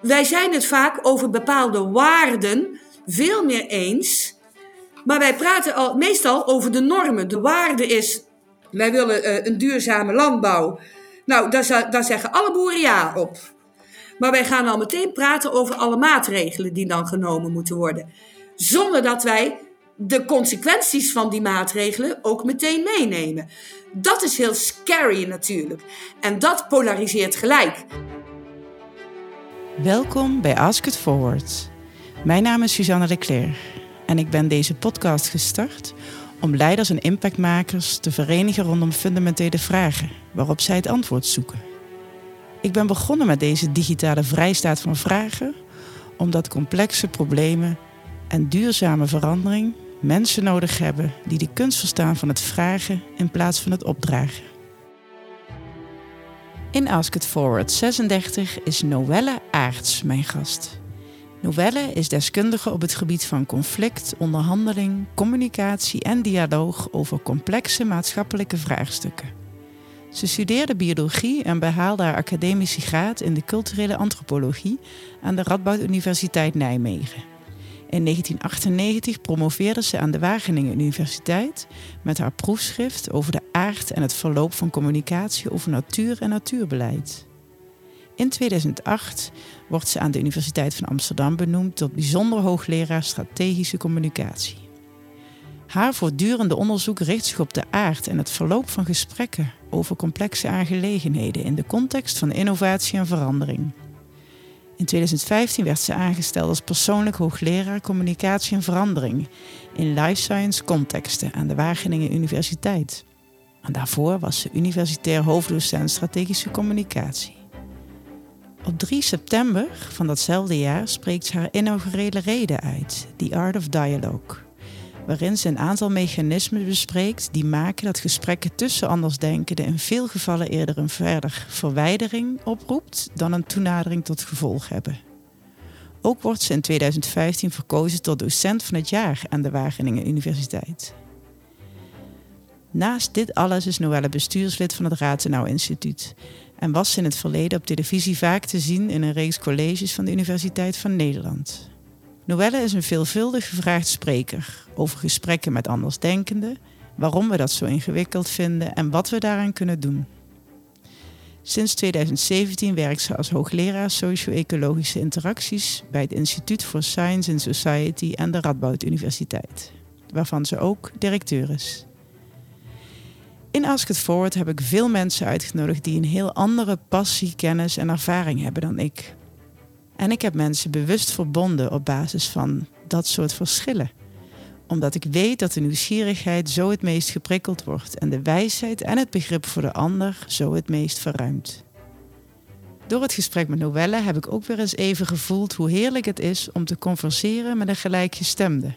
Wij zijn het vaak over bepaalde waarden veel meer eens. Maar wij praten al, meestal over de normen. De waarde is, wij willen uh, een duurzame landbouw. Nou, daar, daar zeggen alle boeren ja op. Maar wij gaan al meteen praten over alle maatregelen die dan genomen moeten worden. Zonder dat wij de consequenties van die maatregelen ook meteen meenemen. Dat is heel scary natuurlijk. En dat polariseert gelijk. Welkom bij Ask It Forward. Mijn naam is Suzanne de en ik ben deze podcast gestart om leiders en impactmakers te verenigen rondom fundamentele vragen waarop zij het antwoord zoeken. Ik ben begonnen met deze digitale vrijstaat van vragen omdat complexe problemen en duurzame verandering mensen nodig hebben die de kunst verstaan van het vragen in plaats van het opdragen. In Ask It Forward 36 is Noelle Aarts mijn gast. Noelle is deskundige op het gebied van conflict, onderhandeling, communicatie en dialoog over complexe maatschappelijke vraagstukken. Ze studeerde biologie en behaalde haar academische graad in de culturele antropologie aan de Radboud Universiteit Nijmegen. In 1998 promoveerde ze aan de Wageningen Universiteit met haar proefschrift over de aard en het verloop van communicatie over natuur en natuurbeleid. In 2008 wordt ze aan de Universiteit van Amsterdam benoemd tot bijzonder hoogleraar strategische communicatie. Haar voortdurende onderzoek richt zich op de aard en het verloop van gesprekken over complexe aangelegenheden in de context van innovatie en verandering. In 2015 werd ze aangesteld als persoonlijk hoogleraar communicatie en verandering in life science contexten aan de Wageningen Universiteit. En daarvoor was ze universitair hoofddocent strategische communicatie. Op 3 september van datzelfde jaar spreekt ze haar inaugurele reden uit, The Art of Dialogue waarin ze een aantal mechanismen bespreekt die maken dat gesprekken tussen andersdenkenden in veel gevallen eerder een verder verwijdering oproept dan een toenadering tot gevolg hebben. Ook wordt ze in 2015 verkozen tot docent van het jaar aan de Wageningen Universiteit. Naast dit alles is Noelle bestuurslid van het Ratenau Instituut en was in het verleden op televisie vaak te zien in een reeks colleges van de Universiteit van Nederland. Noelle is een veelvuldig gevraagd spreker over gesprekken met andersdenkenden, waarom we dat zo ingewikkeld vinden en wat we daaraan kunnen doen. Sinds 2017 werkt ze als hoogleraar socio-ecologische interacties bij het Instituut for Science and Society aan de Radboud Universiteit, waarvan ze ook directeur is. In Ask It Forward heb ik veel mensen uitgenodigd die een heel andere passie, kennis en ervaring hebben dan ik. En ik heb mensen bewust verbonden op basis van dat soort verschillen. Omdat ik weet dat de nieuwsgierigheid zo het meest geprikkeld wordt en de wijsheid en het begrip voor de ander zo het meest verruimt. Door het gesprek met Noelle heb ik ook weer eens even gevoeld hoe heerlijk het is om te converseren met een gelijkgestemde.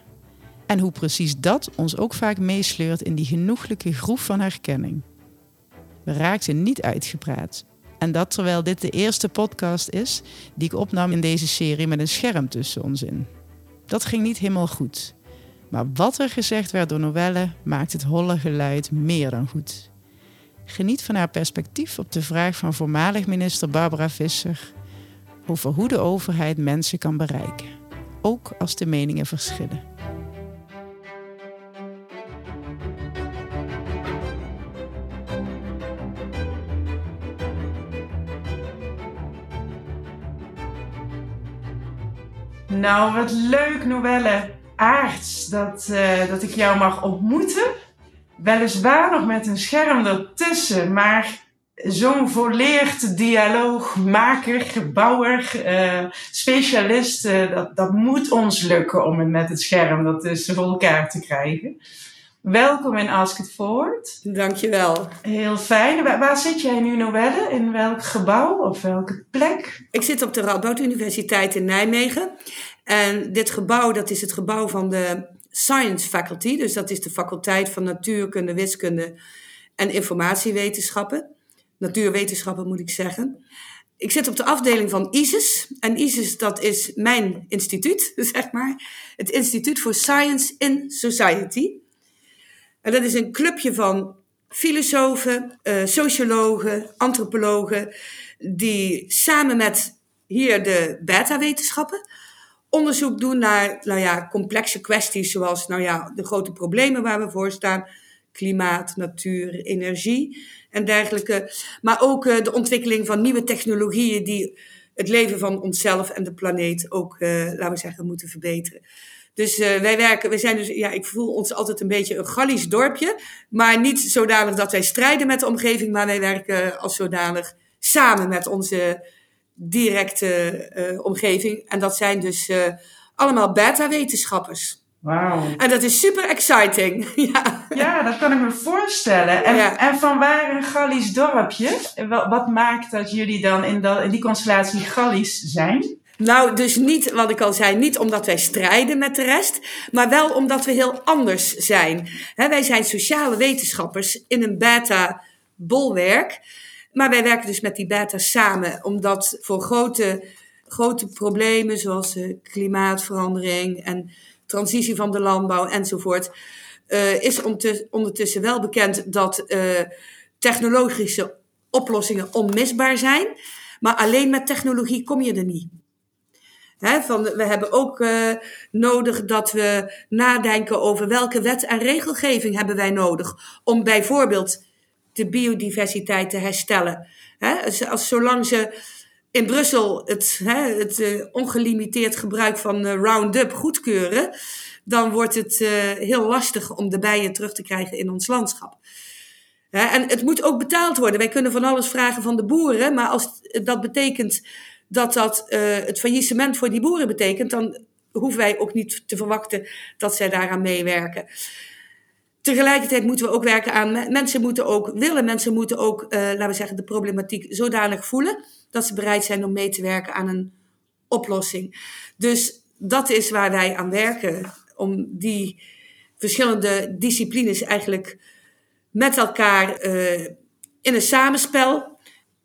En hoe precies dat ons ook vaak meesleurt in die genoeglijke groef van herkenning. We raakten niet uitgepraat, en dat terwijl dit de eerste podcast is die ik opnam in deze serie met een scherm tussen ons in. Dat ging niet helemaal goed. Maar wat er gezegd werd door Noelle maakt het holle geluid meer dan goed. Geniet van haar perspectief op de vraag van voormalig minister Barbara Visser over hoe de overheid mensen kan bereiken, ook als de meningen verschillen. Nou, wat leuk, Noelle Aarts, dat, uh, dat ik jou mag ontmoeten. Weliswaar nog met een scherm ertussen, maar zo'n volleerd dialoogmaker, bouwer, uh, specialist, uh, dat, dat moet ons lukken om het met het scherm dat dus voor elkaar te krijgen. Welkom in Ask It Forward. Dankjewel. Heel fijn. Waar, waar zit jij nu, Noelle? In welk gebouw of welke plek? Ik zit op de Radboud Universiteit in Nijmegen. En dit gebouw, dat is het gebouw van de Science Faculty. Dus dat is de faculteit van natuurkunde, wiskunde en informatiewetenschappen. Natuurwetenschappen moet ik zeggen. Ik zit op de afdeling van ISIS. En ISIS, dat is mijn instituut, zeg maar. Het Instituut for Science in Society. En dat is een clubje van filosofen, uh, sociologen, antropologen, die samen met hier de beta-wetenschappen. Onderzoek doen naar nou ja, complexe kwesties zoals nou ja, de grote problemen waar we voor staan. Klimaat, natuur, energie en dergelijke. Maar ook uh, de ontwikkeling van nieuwe technologieën die het leven van onszelf en de planeet ook, uh, laten we zeggen, moeten verbeteren. Dus uh, wij werken, we zijn dus, ja, ik voel ons altijd een beetje een Gallisch dorpje. Maar niet zodanig dat wij strijden met de omgeving, maar wij werken als zodanig samen met onze directe uh, omgeving. En dat zijn dus uh, allemaal beta-wetenschappers. Wauw. En dat is super exciting. ja. ja, dat kan ik me voorstellen. En, ja. en van waar een Gallisch dorpje? Wat, wat maakt dat jullie dan in, dat, in die constellatie Gallisch zijn? Nou, dus niet, wat ik al zei, niet omdat wij strijden met de rest, maar wel omdat we heel anders zijn. He, wij zijn sociale wetenschappers in een beta-bolwerk. Maar wij werken dus met die beta samen, omdat voor grote, grote problemen zoals uh, klimaatverandering en transitie van de landbouw enzovoort, uh, is ondertussen wel bekend dat uh, technologische oplossingen onmisbaar zijn. Maar alleen met technologie kom je er niet. Van, we hebben ook nodig dat we nadenken over welke wet en regelgeving hebben wij nodig om bijvoorbeeld de biodiversiteit te herstellen. He, als, zolang ze in Brussel het, he, het uh, ongelimiteerd gebruik van uh, Roundup goedkeuren, dan wordt het uh, heel lastig om de bijen terug te krijgen in ons landschap. en het moet ook betaald worden. Wij kunnen van alles vragen van de boeren, maar als dat betekent dat dat het faillissement voor die boeren betekent, dan hoeven wij ook niet te verwachten dat zij daaraan meewerken. Tegelijkertijd moeten we ook werken aan, mensen moeten ook willen, mensen moeten ook, uh, laten we zeggen, de problematiek zodanig voelen dat ze bereid zijn om mee te werken aan een oplossing. Dus dat is waar wij aan werken, om die verschillende disciplines eigenlijk met elkaar uh, in een samenspel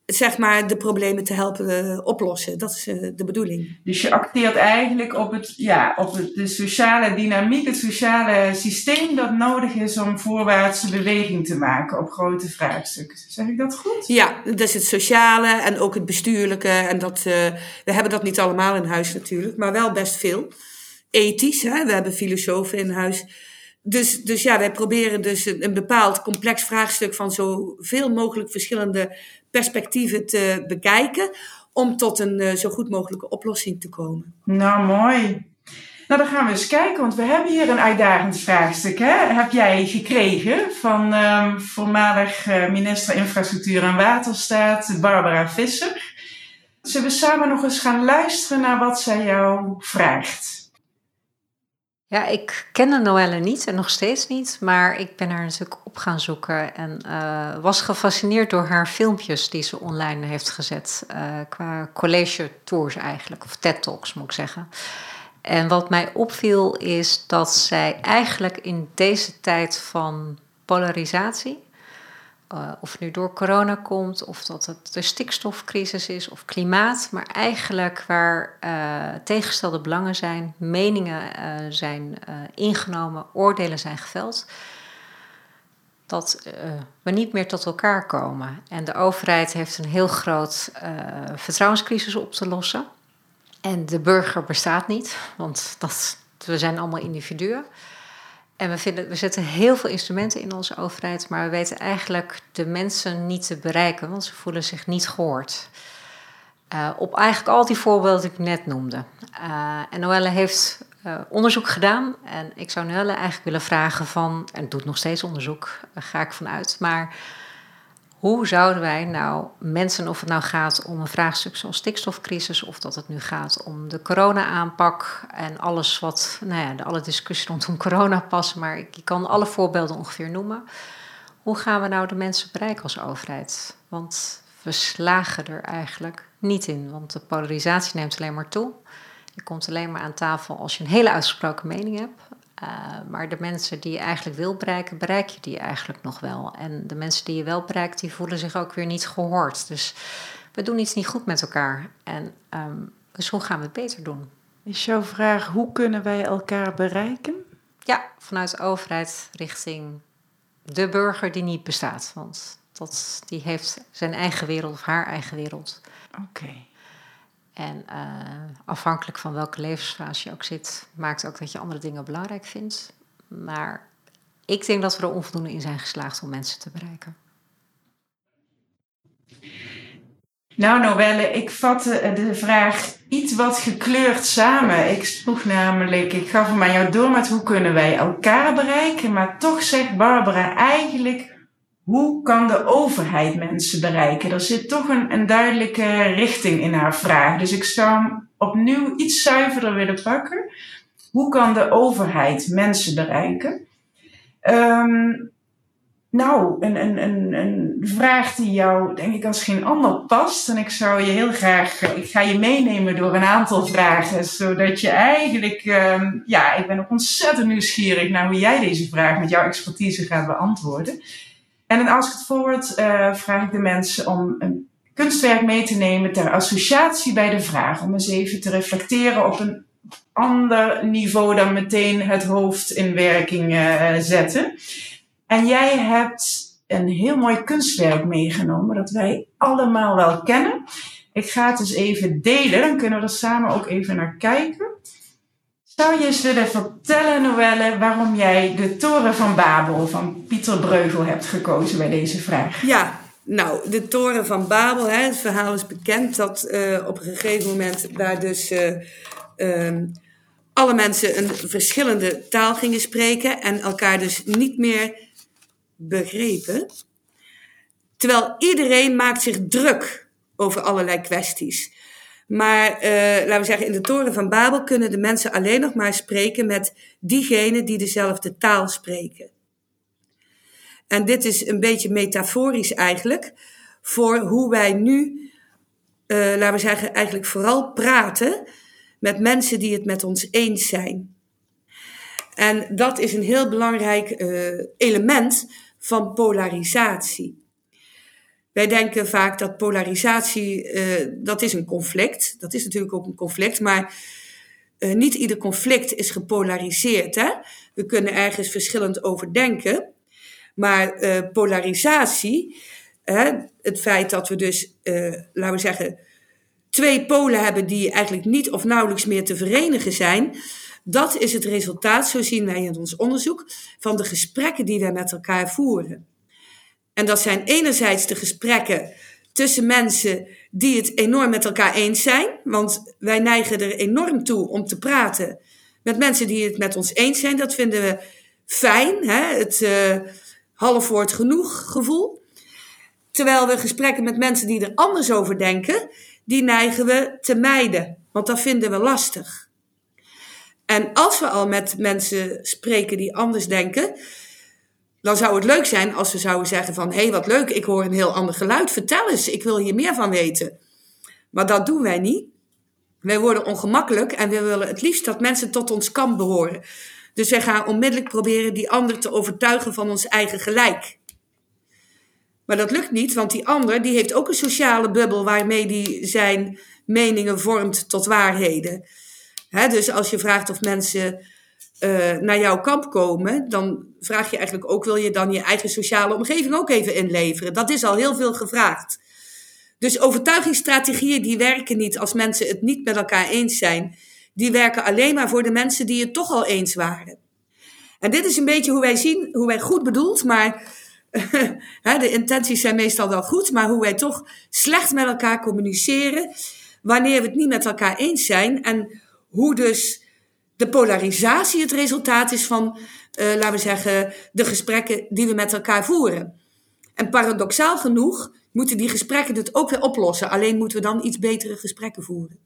zeg maar, de problemen te helpen uh, oplossen. Dat is uh, de bedoeling. Dus je acteert eigenlijk op, het, ja, op het, de sociale dynamiek, het sociale systeem dat nodig is om voorwaartse beweging te maken op grote vraagstukken. Zeg ik dat goed? Ja, is het sociale en ook het bestuurlijke. En dat, uh, we hebben dat niet allemaal in huis natuurlijk, maar wel best veel. Ethisch, hè? we hebben filosofen in huis. Dus, dus ja, wij proberen dus een, een bepaald complex vraagstuk van zoveel mogelijk verschillende perspectieven te bekijken om tot een uh, zo goed mogelijke oplossing te komen. Nou, mooi. Nou, dan gaan we eens kijken, want we hebben hier een uitdagend vraagstuk. Hè? Heb jij gekregen van um, voormalig uh, minister Infrastructuur en Waterstaat, Barbara Visser. Zullen we samen nog eens gaan luisteren naar wat zij jou vraagt? Ja, ik kende Noelle niet en nog steeds niet, maar ik ben haar natuurlijk op gaan zoeken en uh, was gefascineerd door haar filmpjes die ze online heeft gezet. Uh, qua college tours eigenlijk, of TED Talks moet ik zeggen. En wat mij opviel is dat zij eigenlijk in deze tijd van polarisatie uh, of nu door corona komt, of dat het de stikstofcrisis is of klimaat, maar eigenlijk waar uh, tegenstelde belangen zijn, meningen uh, zijn ingenomen, oordelen zijn geveld, dat we niet meer tot elkaar komen. En de overheid heeft een heel groot vertrouwenscrisis op te lossen. En de burger bestaat niet, want dat, we zijn allemaal individuen. En we, vinden, we zetten heel veel instrumenten in onze overheid, maar we weten eigenlijk de mensen niet te bereiken, want ze voelen zich niet gehoord. Uh, op eigenlijk al die voorbeelden die ik net noemde. Uh, en Noelle heeft uh, onderzoek gedaan. En ik zou Noelle eigenlijk willen vragen van, en doet nog steeds onderzoek, ga ik vanuit. Maar hoe zouden wij nou mensen, of het nou gaat om een vraagstuk zoals stikstofcrisis, of dat het nu gaat om de corona-aanpak en alles wat, nou ja, alle discussie rondom corona passen, maar ik kan alle voorbeelden ongeveer noemen. Hoe gaan we nou de mensen bereiken als overheid? Want we slagen er eigenlijk niet in, want de polarisatie neemt alleen maar toe. Je komt alleen maar aan tafel als je een hele uitgesproken mening hebt. Uh, maar de mensen die je eigenlijk wil bereiken, bereik je die eigenlijk nog wel. En de mensen die je wel bereikt, die voelen zich ook weer niet gehoord. Dus we doen iets niet goed met elkaar. En um, dus hoe gaan we het beter doen? Is jouw vraag, hoe kunnen wij elkaar bereiken? Ja, vanuit de overheid richting de burger die niet bestaat. Want dat, die heeft zijn eigen wereld of haar eigen wereld. Oké. Okay. En afhankelijk van welke levensfase je ook zit, maakt ook dat je andere dingen belangrijk vindt. Maar ik denk dat we er onvoldoende in zijn geslaagd om mensen te bereiken. Nou, Noelle, ik vatte de vraag iets wat gekleurd samen. Ik vroeg namelijk, ik gaf hem aan jou door met hoe kunnen wij elkaar bereiken, maar toch zegt Barbara eigenlijk, hoe kan de overheid mensen bereiken? Er zit toch een, een duidelijke richting in haar vraag. Dus ik zou hem opnieuw iets zuiverder willen pakken. Hoe kan de overheid mensen bereiken? Um, nou, een, vraag die jou, denk ik, als geen ander past. En ik zou je heel graag, eh, ik ga je meenemen door een aantal vragen, zodat je eigenlijk, um, ja, ik ben ook ontzettend nieuwsgierig naar hoe jij deze vraag met jouw expertise gaat beantwoorden. En als ik het voorwoord, uh, vraag ik de mensen om een kunstwerk mee te nemen ter associatie bij de vraag. Om eens even te reflecteren op een ander niveau dan meteen het hoofd in werking uh, zetten. En jij hebt een heel mooi kunstwerk meegenomen dat wij allemaal wel kennen. Ik ga het eens even delen, dan kunnen we er samen ook even naar kijken. Zou je eens willen vertellen, Noelle, waarom jij de Toren van Babel van Pieter Breugel hebt gekozen bij deze vraag? Ja, nou, de Toren van Babel, hè, het verhaal is bekend dat uh, op een gegeven moment daar dus uh, um, alle mensen een verschillende taal gingen spreken en elkaar dus niet meer begrepen. Terwijl iedereen maakt zich druk over allerlei kwesties. Maar uh, laten we zeggen, in de toren van Babel kunnen de mensen alleen nog maar spreken met diegenen die dezelfde taal spreken. En dit is een beetje metaforisch eigenlijk voor hoe wij nu, uh, laten we zeggen, eigenlijk vooral praten met mensen die het met ons eens zijn. En dat is een heel belangrijk uh, element van polarisatie. Wij denken vaak dat polarisatie, uh, dat is een conflict. Dat is natuurlijk ook een conflict, maar uh, niet ieder conflict is gepolariseerd. Hè? We kunnen ergens verschillend over denken. Maar uh, polarisatie, het feit dat we dus, laten we zeggen, twee polen hebben die eigenlijk niet of nauwelijks meer te verenigen zijn, dat is het resultaat, zo zien wij in ons onderzoek, van de gesprekken die wij met elkaar voeren. En dat zijn enerzijds de gesprekken tussen mensen die het enorm met elkaar eens zijn, want wij neigen er enorm toe om te praten met mensen die het met ons eens zijn. Dat vinden we fijn, hè? het uh, half woord genoeg gevoel. Terwijl we gesprekken met mensen die er anders over denken, die neigen we te mijden, want dat vinden we lastig. En als we al met mensen spreken die anders denken, dan zou het leuk zijn als we zouden zeggen van, hé hey, wat leuk, ik hoor een heel ander geluid, vertel eens, ik wil hier meer van weten. Maar dat doen wij niet. Wij worden ongemakkelijk en we willen het liefst dat mensen tot ons kamp behoren. Dus wij gaan onmiddellijk proberen die ander te overtuigen van ons eigen gelijk. Maar dat lukt niet, want die ander die heeft ook een sociale bubbel waarmee die zijn meningen vormt tot waarheden dus als je vraagt of mensen uh, naar jouw kamp komen, dan vraag je eigenlijk ook: wil je dan je eigen sociale omgeving ook even inleveren? Dat is al heel veel gevraagd. Dus overtuigingsstrategieën die werken niet als mensen het niet met elkaar eens zijn. Die werken alleen maar voor de mensen die het toch al eens waren. En dit is een beetje hoe wij zien, hoe wij goed bedoeld, maar de intenties zijn meestal wel goed, maar hoe wij toch slecht met elkaar communiceren wanneer we het niet met elkaar eens zijn. En hoe dus de polarisatie het resultaat is van, uh, laten we zeggen, de gesprekken die we met elkaar voeren. En paradoxaal genoeg moeten die gesprekken het ook weer oplossen. Alleen moeten we dan iets betere gesprekken voeren.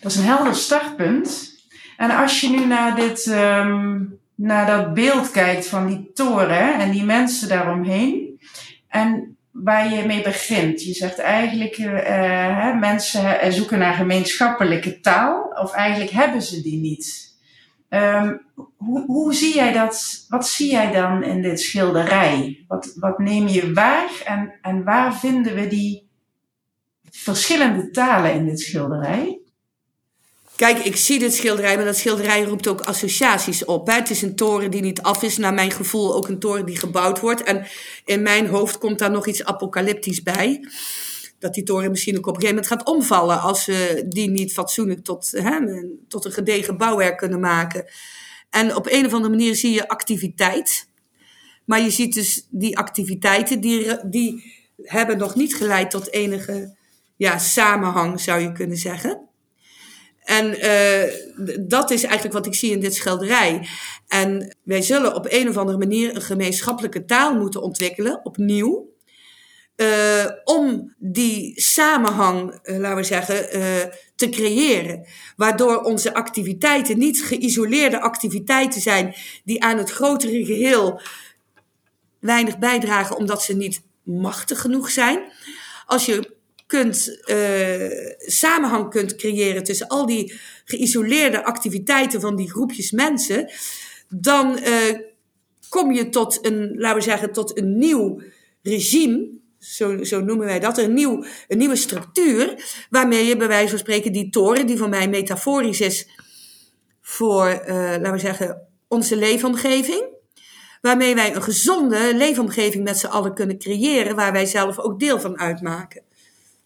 Dat is een helder startpunt. En als je nu naar, dit, um, naar dat beeld kijkt van die toren en die mensen daaromheen. En waar je mee begint. Je zegt eigenlijk, uh, mensen zoeken naar gemeenschappelijke taal, of eigenlijk hebben ze die niet. Um, hoe, hoe zie jij dat? Wat zie jij dan in dit schilderij? Wat, wat neem je waar en, en waar vinden we die verschillende talen in dit schilderij? Kijk, ik zie dit schilderij, maar dat schilderij roept ook associaties op. Het is een toren die niet af is, naar mijn gevoel ook een toren die gebouwd wordt. En in mijn hoofd komt daar nog iets apocalyptisch bij. Dat die toren misschien ook op een gegeven moment gaat omvallen als we die niet fatsoenlijk tot, hè, tot een gedegen bouwwerk kunnen maken. En op een of andere manier zie je activiteit. Maar je ziet dus die activiteiten, die, die hebben nog niet geleid tot enige ja, samenhang, zou je kunnen zeggen. En uh, dat is eigenlijk wat ik zie in dit schilderij. En wij zullen op een of andere manier een gemeenschappelijke taal moeten ontwikkelen, opnieuw. Uh, om die samenhang, uh, laten we zeggen, te creëren. Waardoor onze activiteiten niet geïsoleerde activiteiten zijn die aan het grotere geheel weinig bijdragen omdat ze niet machtig genoeg zijn. Als je kunt, samenhang kunt creëren tussen al die geïsoleerde activiteiten van die groepjes mensen, dan kom je tot een, laten we zeggen, tot een nieuw regime. Zo, zo noemen wij dat, een, nieuw, een nieuwe structuur, waarmee je bij wijze van spreken die toren, die voor mij metaforisch is voor, uh, laten we zeggen, onze leefomgeving, waarmee wij een gezonde leefomgeving met z'n allen kunnen creëren, waar wij zelf ook deel van uitmaken.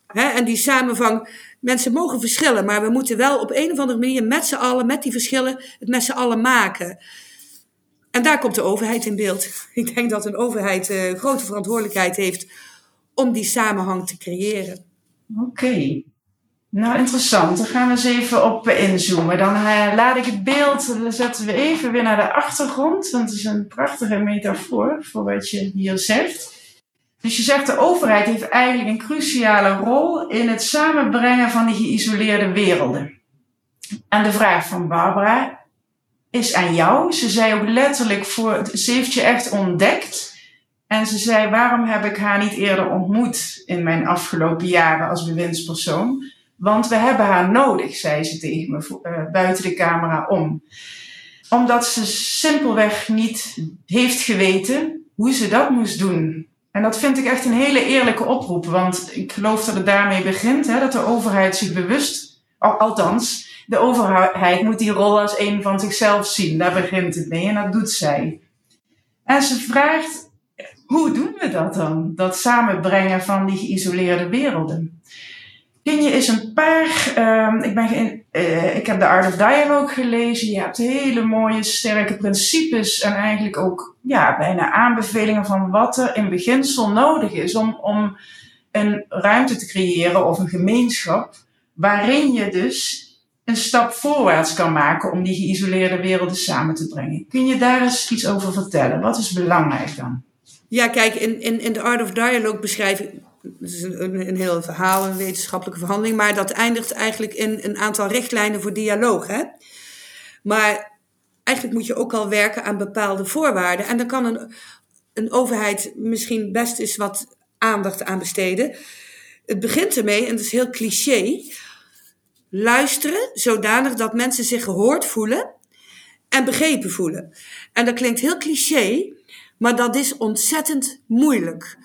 En die samenvang, mensen mogen verschillen, maar we moeten wel op een of andere manier met z'n allen, met die verschillen, het met z'n allen maken. En daar komt de overheid in beeld. Ik denk dat een overheid uh, grote verantwoordelijkheid heeft om die samenhang te creëren. Oké. Nou, interessant. Daar gaan we eens even op inzoomen. Dan uh, laat ik het beeld, dan zetten we even weer naar de achtergrond. Want het is een prachtige metafoor voor wat je hier zegt. Dus je zegt de overheid heeft eigenlijk een cruciale rol in het samenbrengen van die geïsoleerde werelden. En de vraag van Barbara is aan jou. Ze zei ook letterlijk, voor, ze heeft je echt ontdekt. En ze zei, waarom heb ik haar niet eerder ontmoet in mijn afgelopen jaren als bewindspersoon? Want we hebben haar nodig, zei ze tegen me uh, buiten de camera om. Omdat ze simpelweg niet heeft geweten hoe ze dat moest doen. En dat vind ik echt een hele eerlijke oproep, want ik geloof dat het daarmee begint, hè, dat de overheid zich bewust, althans, de overheid moet die rol als een van zichzelf zien. Daar begint het mee en dat doet zij. En ze vraagt, hoe doen we dat dan? Dat samenbrengen van die geïsoleerde werelden. Kun je eens een paar, um, ik, ben uh, ik heb de Art of Dialogue gelezen. Je hebt hele mooie, sterke principes en eigenlijk ook ja, bijna aanbevelingen van wat er in beginsel nodig is om, om een ruimte te creëren of een gemeenschap waarin je dus een stap voorwaarts kan maken om die geïsoleerde werelden samen te brengen. Kun je daar eens iets over vertellen? Wat is belangrijk dan? Ja, kijk, in, in, in de Art of Dialogue beschrijf ik het is een, een heel verhaal, een wetenschappelijke verhandeling, maar dat eindigt eigenlijk in een aantal richtlijnen voor dialoog. Hè? Maar eigenlijk moet je ook al werken aan bepaalde voorwaarden. En dan kan een, een overheid misschien best eens wat aandacht aan besteden. Het begint ermee, en dat is heel cliché, luisteren zodanig dat mensen zich gehoord voelen en begrepen voelen. En dat klinkt heel cliché, maar dat is ontzettend moeilijk.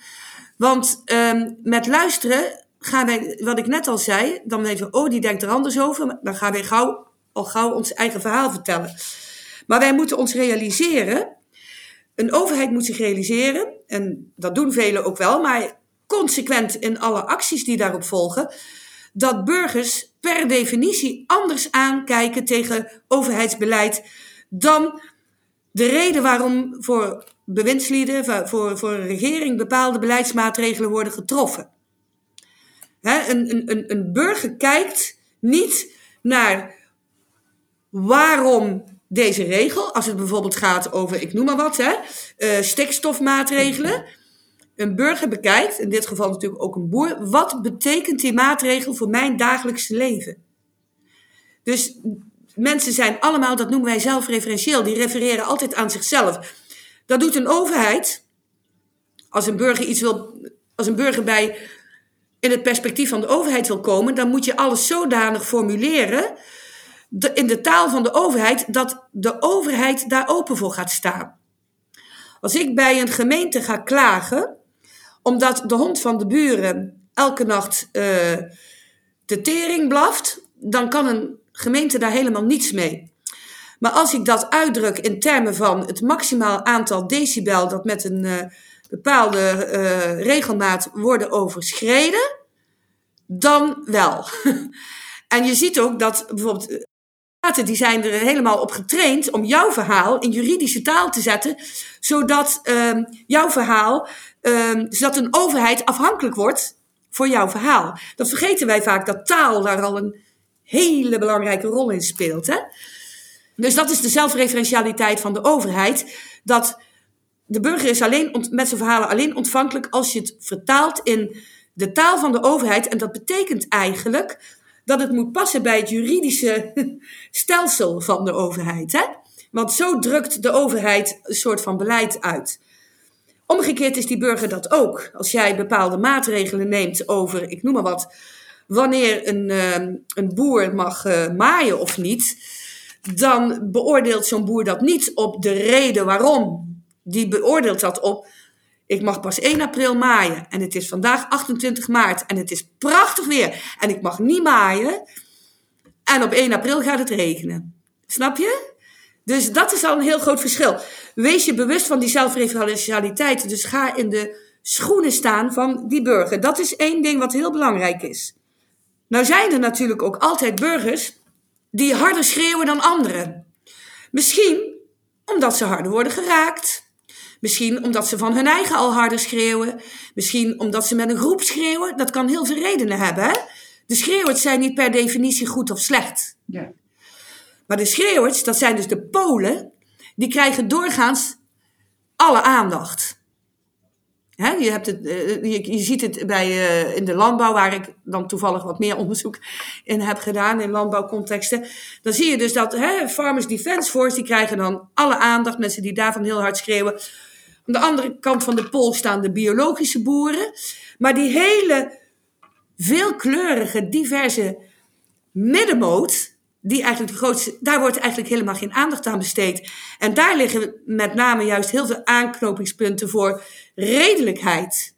Want um, met luisteren gaan wij, wat ik net al zei, dan even, oh, die denkt er anders over. Dan gaan wij gauw, al gauw ons eigen verhaal vertellen. Maar wij moeten ons realiseren, een overheid moet zich realiseren, en dat doen velen ook wel, maar consequent in alle acties die daarop volgen, dat burgers per definitie anders aankijken tegen overheidsbeleid dan de reden waarom voor bewindslieden, voor, voor een regering bepaalde beleidsmaatregelen worden getroffen. een, een, een burger kijkt niet naar waarom deze regel, als het bijvoorbeeld gaat over, ik noem maar wat, uh, stikstofmaatregelen. Een burger bekijkt, in dit geval natuurlijk ook een boer, wat betekent die maatregel voor mijn dagelijkse leven? Dus mensen zijn allemaal, dat noemen wij zelfreferentieel, die refereren altijd aan zichzelf. Dat doet een overheid. Als een burger iets wil, als een burger bij in het perspectief van de overheid wil komen, dan moet je alles zodanig formuleren in de taal van de overheid dat de overheid daar open voor gaat staan. Als ik bij een gemeente ga klagen, omdat de hond van de buren elke nacht uh, de tering blaft, dan kan een gemeente daar helemaal niets mee. Maar als ik dat uitdruk in termen van het maximaal aantal decibel dat met een uh, bepaalde uh, regelmaat worden overschreden, dan wel. en je ziet ook dat bijvoorbeeld die zijn er helemaal op getraind om jouw verhaal in juridische taal te zetten, zodat um, jouw verhaal, um, zodat een overheid afhankelijk wordt voor jouw verhaal. Dat vergeten wij vaak, dat taal daar al een hele belangrijke rol in speelt. Hè? Dus dat is de zelfreferentialiteit van de overheid. Dat de burger is alleen met zijn verhalen alleen ontvankelijk als je het vertaalt in de taal van de overheid. En dat betekent eigenlijk dat het moet passen bij het juridische stelsel van de overheid. Hè? Want zo drukt de overheid een soort van beleid uit. Omgekeerd is die burger dat ook. Als jij bepaalde maatregelen neemt over, ik noem maar wat, wanneer een, uh, een boer mag uh, maaien of niet, dan beoordeelt zo'n boer dat niet op de reden waarom. Die beoordeelt dat op ik mag pas 1 april maaien. En het is vandaag 28 maart. En het is prachtig weer. En ik mag niet maaien. En op 1 april gaat het regenen. Snap je? Dus dat is al een heel groot verschil. Wees je bewust van die zelfreferentialiteit. Dus ga in de schoenen staan van die burger. Dat is één ding wat heel belangrijk is. Nou zijn er natuurlijk ook altijd burgers die harder schreeuwen dan anderen. Misschien omdat ze harder worden geraakt. Misschien omdat ze van hun eigen al harder schreeuwen. Misschien omdat ze met een groep schreeuwen. Dat kan heel veel redenen hebben. Hè? De schreeuwers zijn niet per definitie goed of slecht. Ja. Maar de schreeuwers, dat zijn dus de Polen, die krijgen doorgaans alle aandacht. Je, hebt het, eh, je, je, ziet het bij, uh, in de landbouw, waar ik dan toevallig wat meer onderzoek in heb gedaan, in landbouwcontexten. Dan zie je dus dat Farmers Defence Force, die krijgen dan alle aandacht, mensen die daarvan heel hard schreeuwen. Aan de andere kant van de pool staan de biologische boeren. Maar die hele veelkleurige, diverse middenmoot, die eigenlijk de grootste, daar wordt eigenlijk helemaal geen aandacht aan besteed. En daar liggen met name juist heel veel aanknopingspunten voor redelijkheid.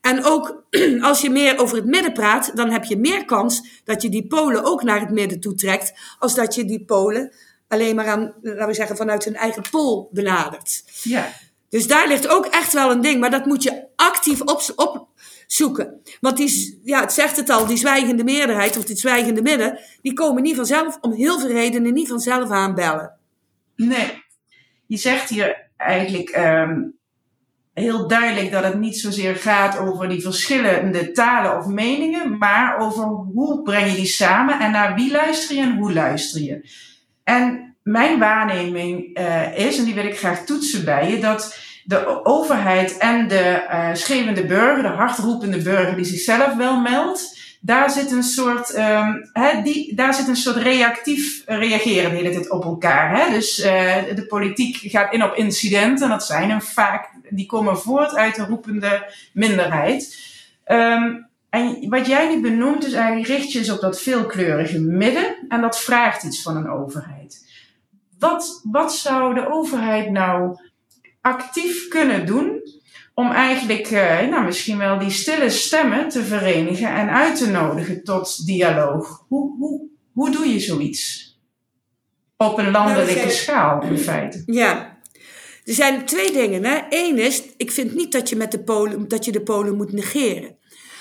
En ook als je meer over het midden praat, dan heb je meer kans dat je die polen ook naar het midden toe trekt, als dat je die polen alleen maar aan, laten we zeggen, vanuit hun eigen pool benadert. Ja. Dus daar ligt ook echt wel een ding, maar dat moet je actief opzoeken. Want die, ja, het zegt het al, die zwijgende meerderheid of die zwijgende midden, die komen niet vanzelf, om heel veel redenen, niet vanzelf aanbellen. Nee, je zegt hier eigenlijk um, heel duidelijk dat het niet zozeer gaat over die verschillende talen of meningen, maar over hoe breng je die samen en naar wie luister je en hoe luister je. En mijn waarneming uh, is, en die wil ik graag toetsen bij je, dat de overheid en de uh, burger, de hardroepende burger die zichzelf wel meldt, daar zit een soort, um, die, daar zit een soort reactief reageren de hele tijd op elkaar. Hè? Dus uh, de politiek gaat in op incidenten, dat zijn er vaak, die komen voort uit de roepende minderheid. Um, en wat jij nu benoemt, is eigenlijk richt je eens op dat veelkleurige midden en dat vraagt iets van een overheid. Wat, wat zou de overheid nou actief kunnen doen om eigenlijk uh, nou, misschien wel die stille stemmen te verenigen en uit te nodigen tot dialoog? Hoe, hoe, hoe doe je zoiets? Op een landelijke nou, schaal, in feite. Ja, er zijn twee dingen. Hè. Eén is, ik vind niet dat je, met de Polen, dat je de Polen moet negeren.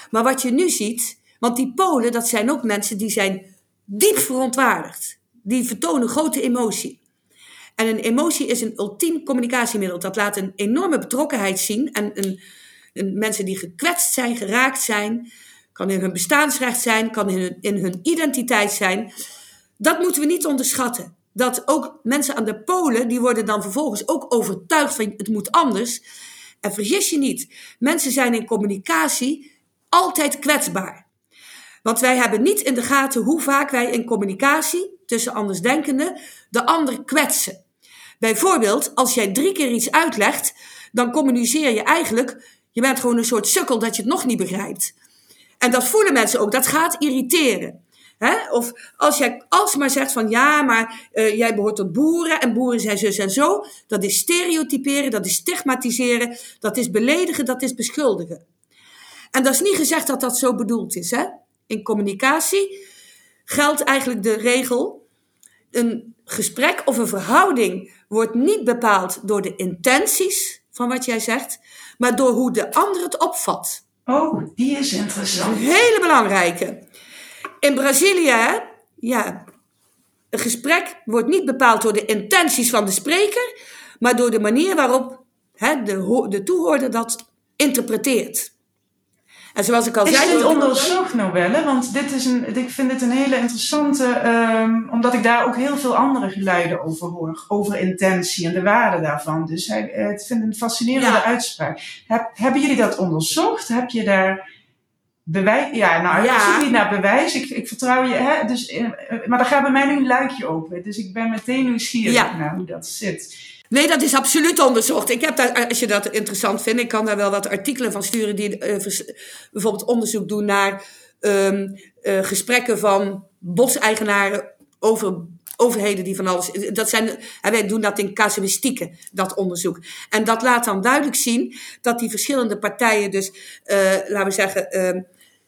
Maar wat je nu ziet, want die Polen, dat zijn ook mensen die zijn diep verontwaardigd. Die vertonen grote emotie. En een emotie is een ultiem communicatiemiddel. Dat laat een enorme betrokkenheid zien. En een, een, mensen die gekwetst zijn, geraakt zijn, kan in hun bestaansrecht zijn, kan in hun, in hun identiteit zijn. Dat moeten we niet onderschatten. Dat ook mensen aan de polen, die worden dan vervolgens ook overtuigd van het moet anders. En vergis je niet, mensen zijn in communicatie altijd kwetsbaar. Want wij hebben niet in de gaten hoe vaak wij in communicatie tussen andersdenkenden de ander kwetsen. Bijvoorbeeld, als jij drie keer iets uitlegt, dan communiceer je eigenlijk, je bent gewoon een soort sukkel dat je het nog niet begrijpt. En dat voelen mensen ook, dat gaat irriteren. Of als jij alsmaar zegt van ja, maar uh, jij behoort tot boeren en boeren zijn zus en zo. Dat is stereotyperen, dat is stigmatiseren, dat is beledigen, dat is beschuldigen. En dat is niet gezegd dat dat zo bedoeld is. In communicatie geldt eigenlijk de regel: een gesprek of een verhouding wordt niet bepaald door de intenties van wat jij zegt, maar door hoe de ander het opvat. Oh, die is interessant. Een hele belangrijke. In Brazilië, ja, een gesprek wordt niet bepaald door de intenties van de spreker, maar door de manier waarop hè, de, de toehoorder dat interpreteert. En zoals ik al is zei... dit onderzocht, Noelle? Want dit is een, ik vind dit een hele interessante... Um, omdat ik daar ook heel veel andere geluiden over hoor. Over intentie en de waarde daarvan. Dus hij, ik vind het een fascinerende ja. uitspraak. Heb, hebben jullie dat onderzocht? Heb je daar bewijs... Ja, nou, ja. ik zoek niet naar bewijs. Ik, ik vertrouw je. Hè? Dus, maar dan gaat bij mij nu een luikje open. Dus ik ben meteen nieuwsgierig ja. naar hoe dat zit. Nee, dat is absoluut onderzocht. Ik heb daar, als je dat interessant vindt, ik kan daar wel wat artikelen van sturen die uh, bijvoorbeeld onderzoek doen naar um, uh, gesprekken van boseigenaren over overheden die van alles. Dat zijn, wij doen dat in casuïstieken, dat onderzoek. En dat laat dan duidelijk zien dat die verschillende partijen, dus laten we zeggen, uh,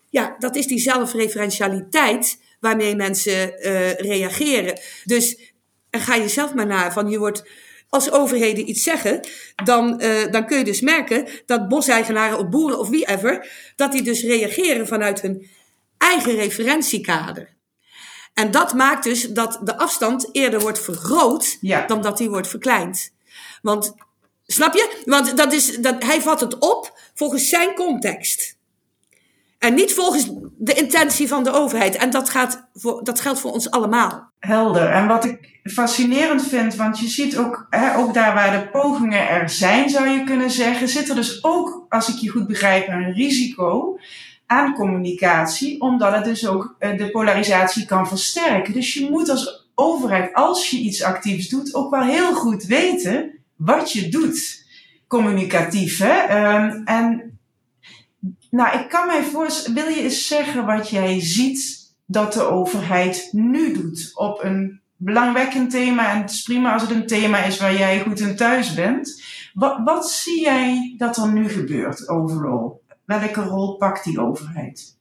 ja, dat is die zelfreferentialiteit waarmee mensen reageren. Dus en ga je zelf maar na van je wordt als overheden iets zeggen, dan, uh, dan kun je dus merken dat boseigenaren of boeren of wie ever, dat die dus reageren vanuit hun eigen referentiekader. En dat maakt dus dat de afstand eerder wordt vergroot ja. dan dat die wordt verkleind. Want, snap je? Want dat is, dat, hij vat het op volgens zijn context. En niet volgens de intentie van de overheid. En dat, gaat voor, dat geldt voor ons allemaal. Helder. En wat ik fascinerend vind, want je ziet ook, hè, ook daar waar de pogingen er zijn, zou je kunnen zeggen, zit er dus ook, als ik je goed begrijp, een risico aan communicatie, omdat het dus ook de polarisatie kan versterken. Dus je moet als overheid, als je iets actiefs doet, ook wel heel goed weten wat je doet. Communicatief, hè? Um, en nou, ik kan mij voorstellen, wil je eens zeggen wat jij ziet dat de overheid nu doet op een belangwekkend thema? En het is prima als het een thema is waar jij goed in thuis bent. Wat, wat zie jij dat er nu gebeurt overal? Welke rol pakt die overheid?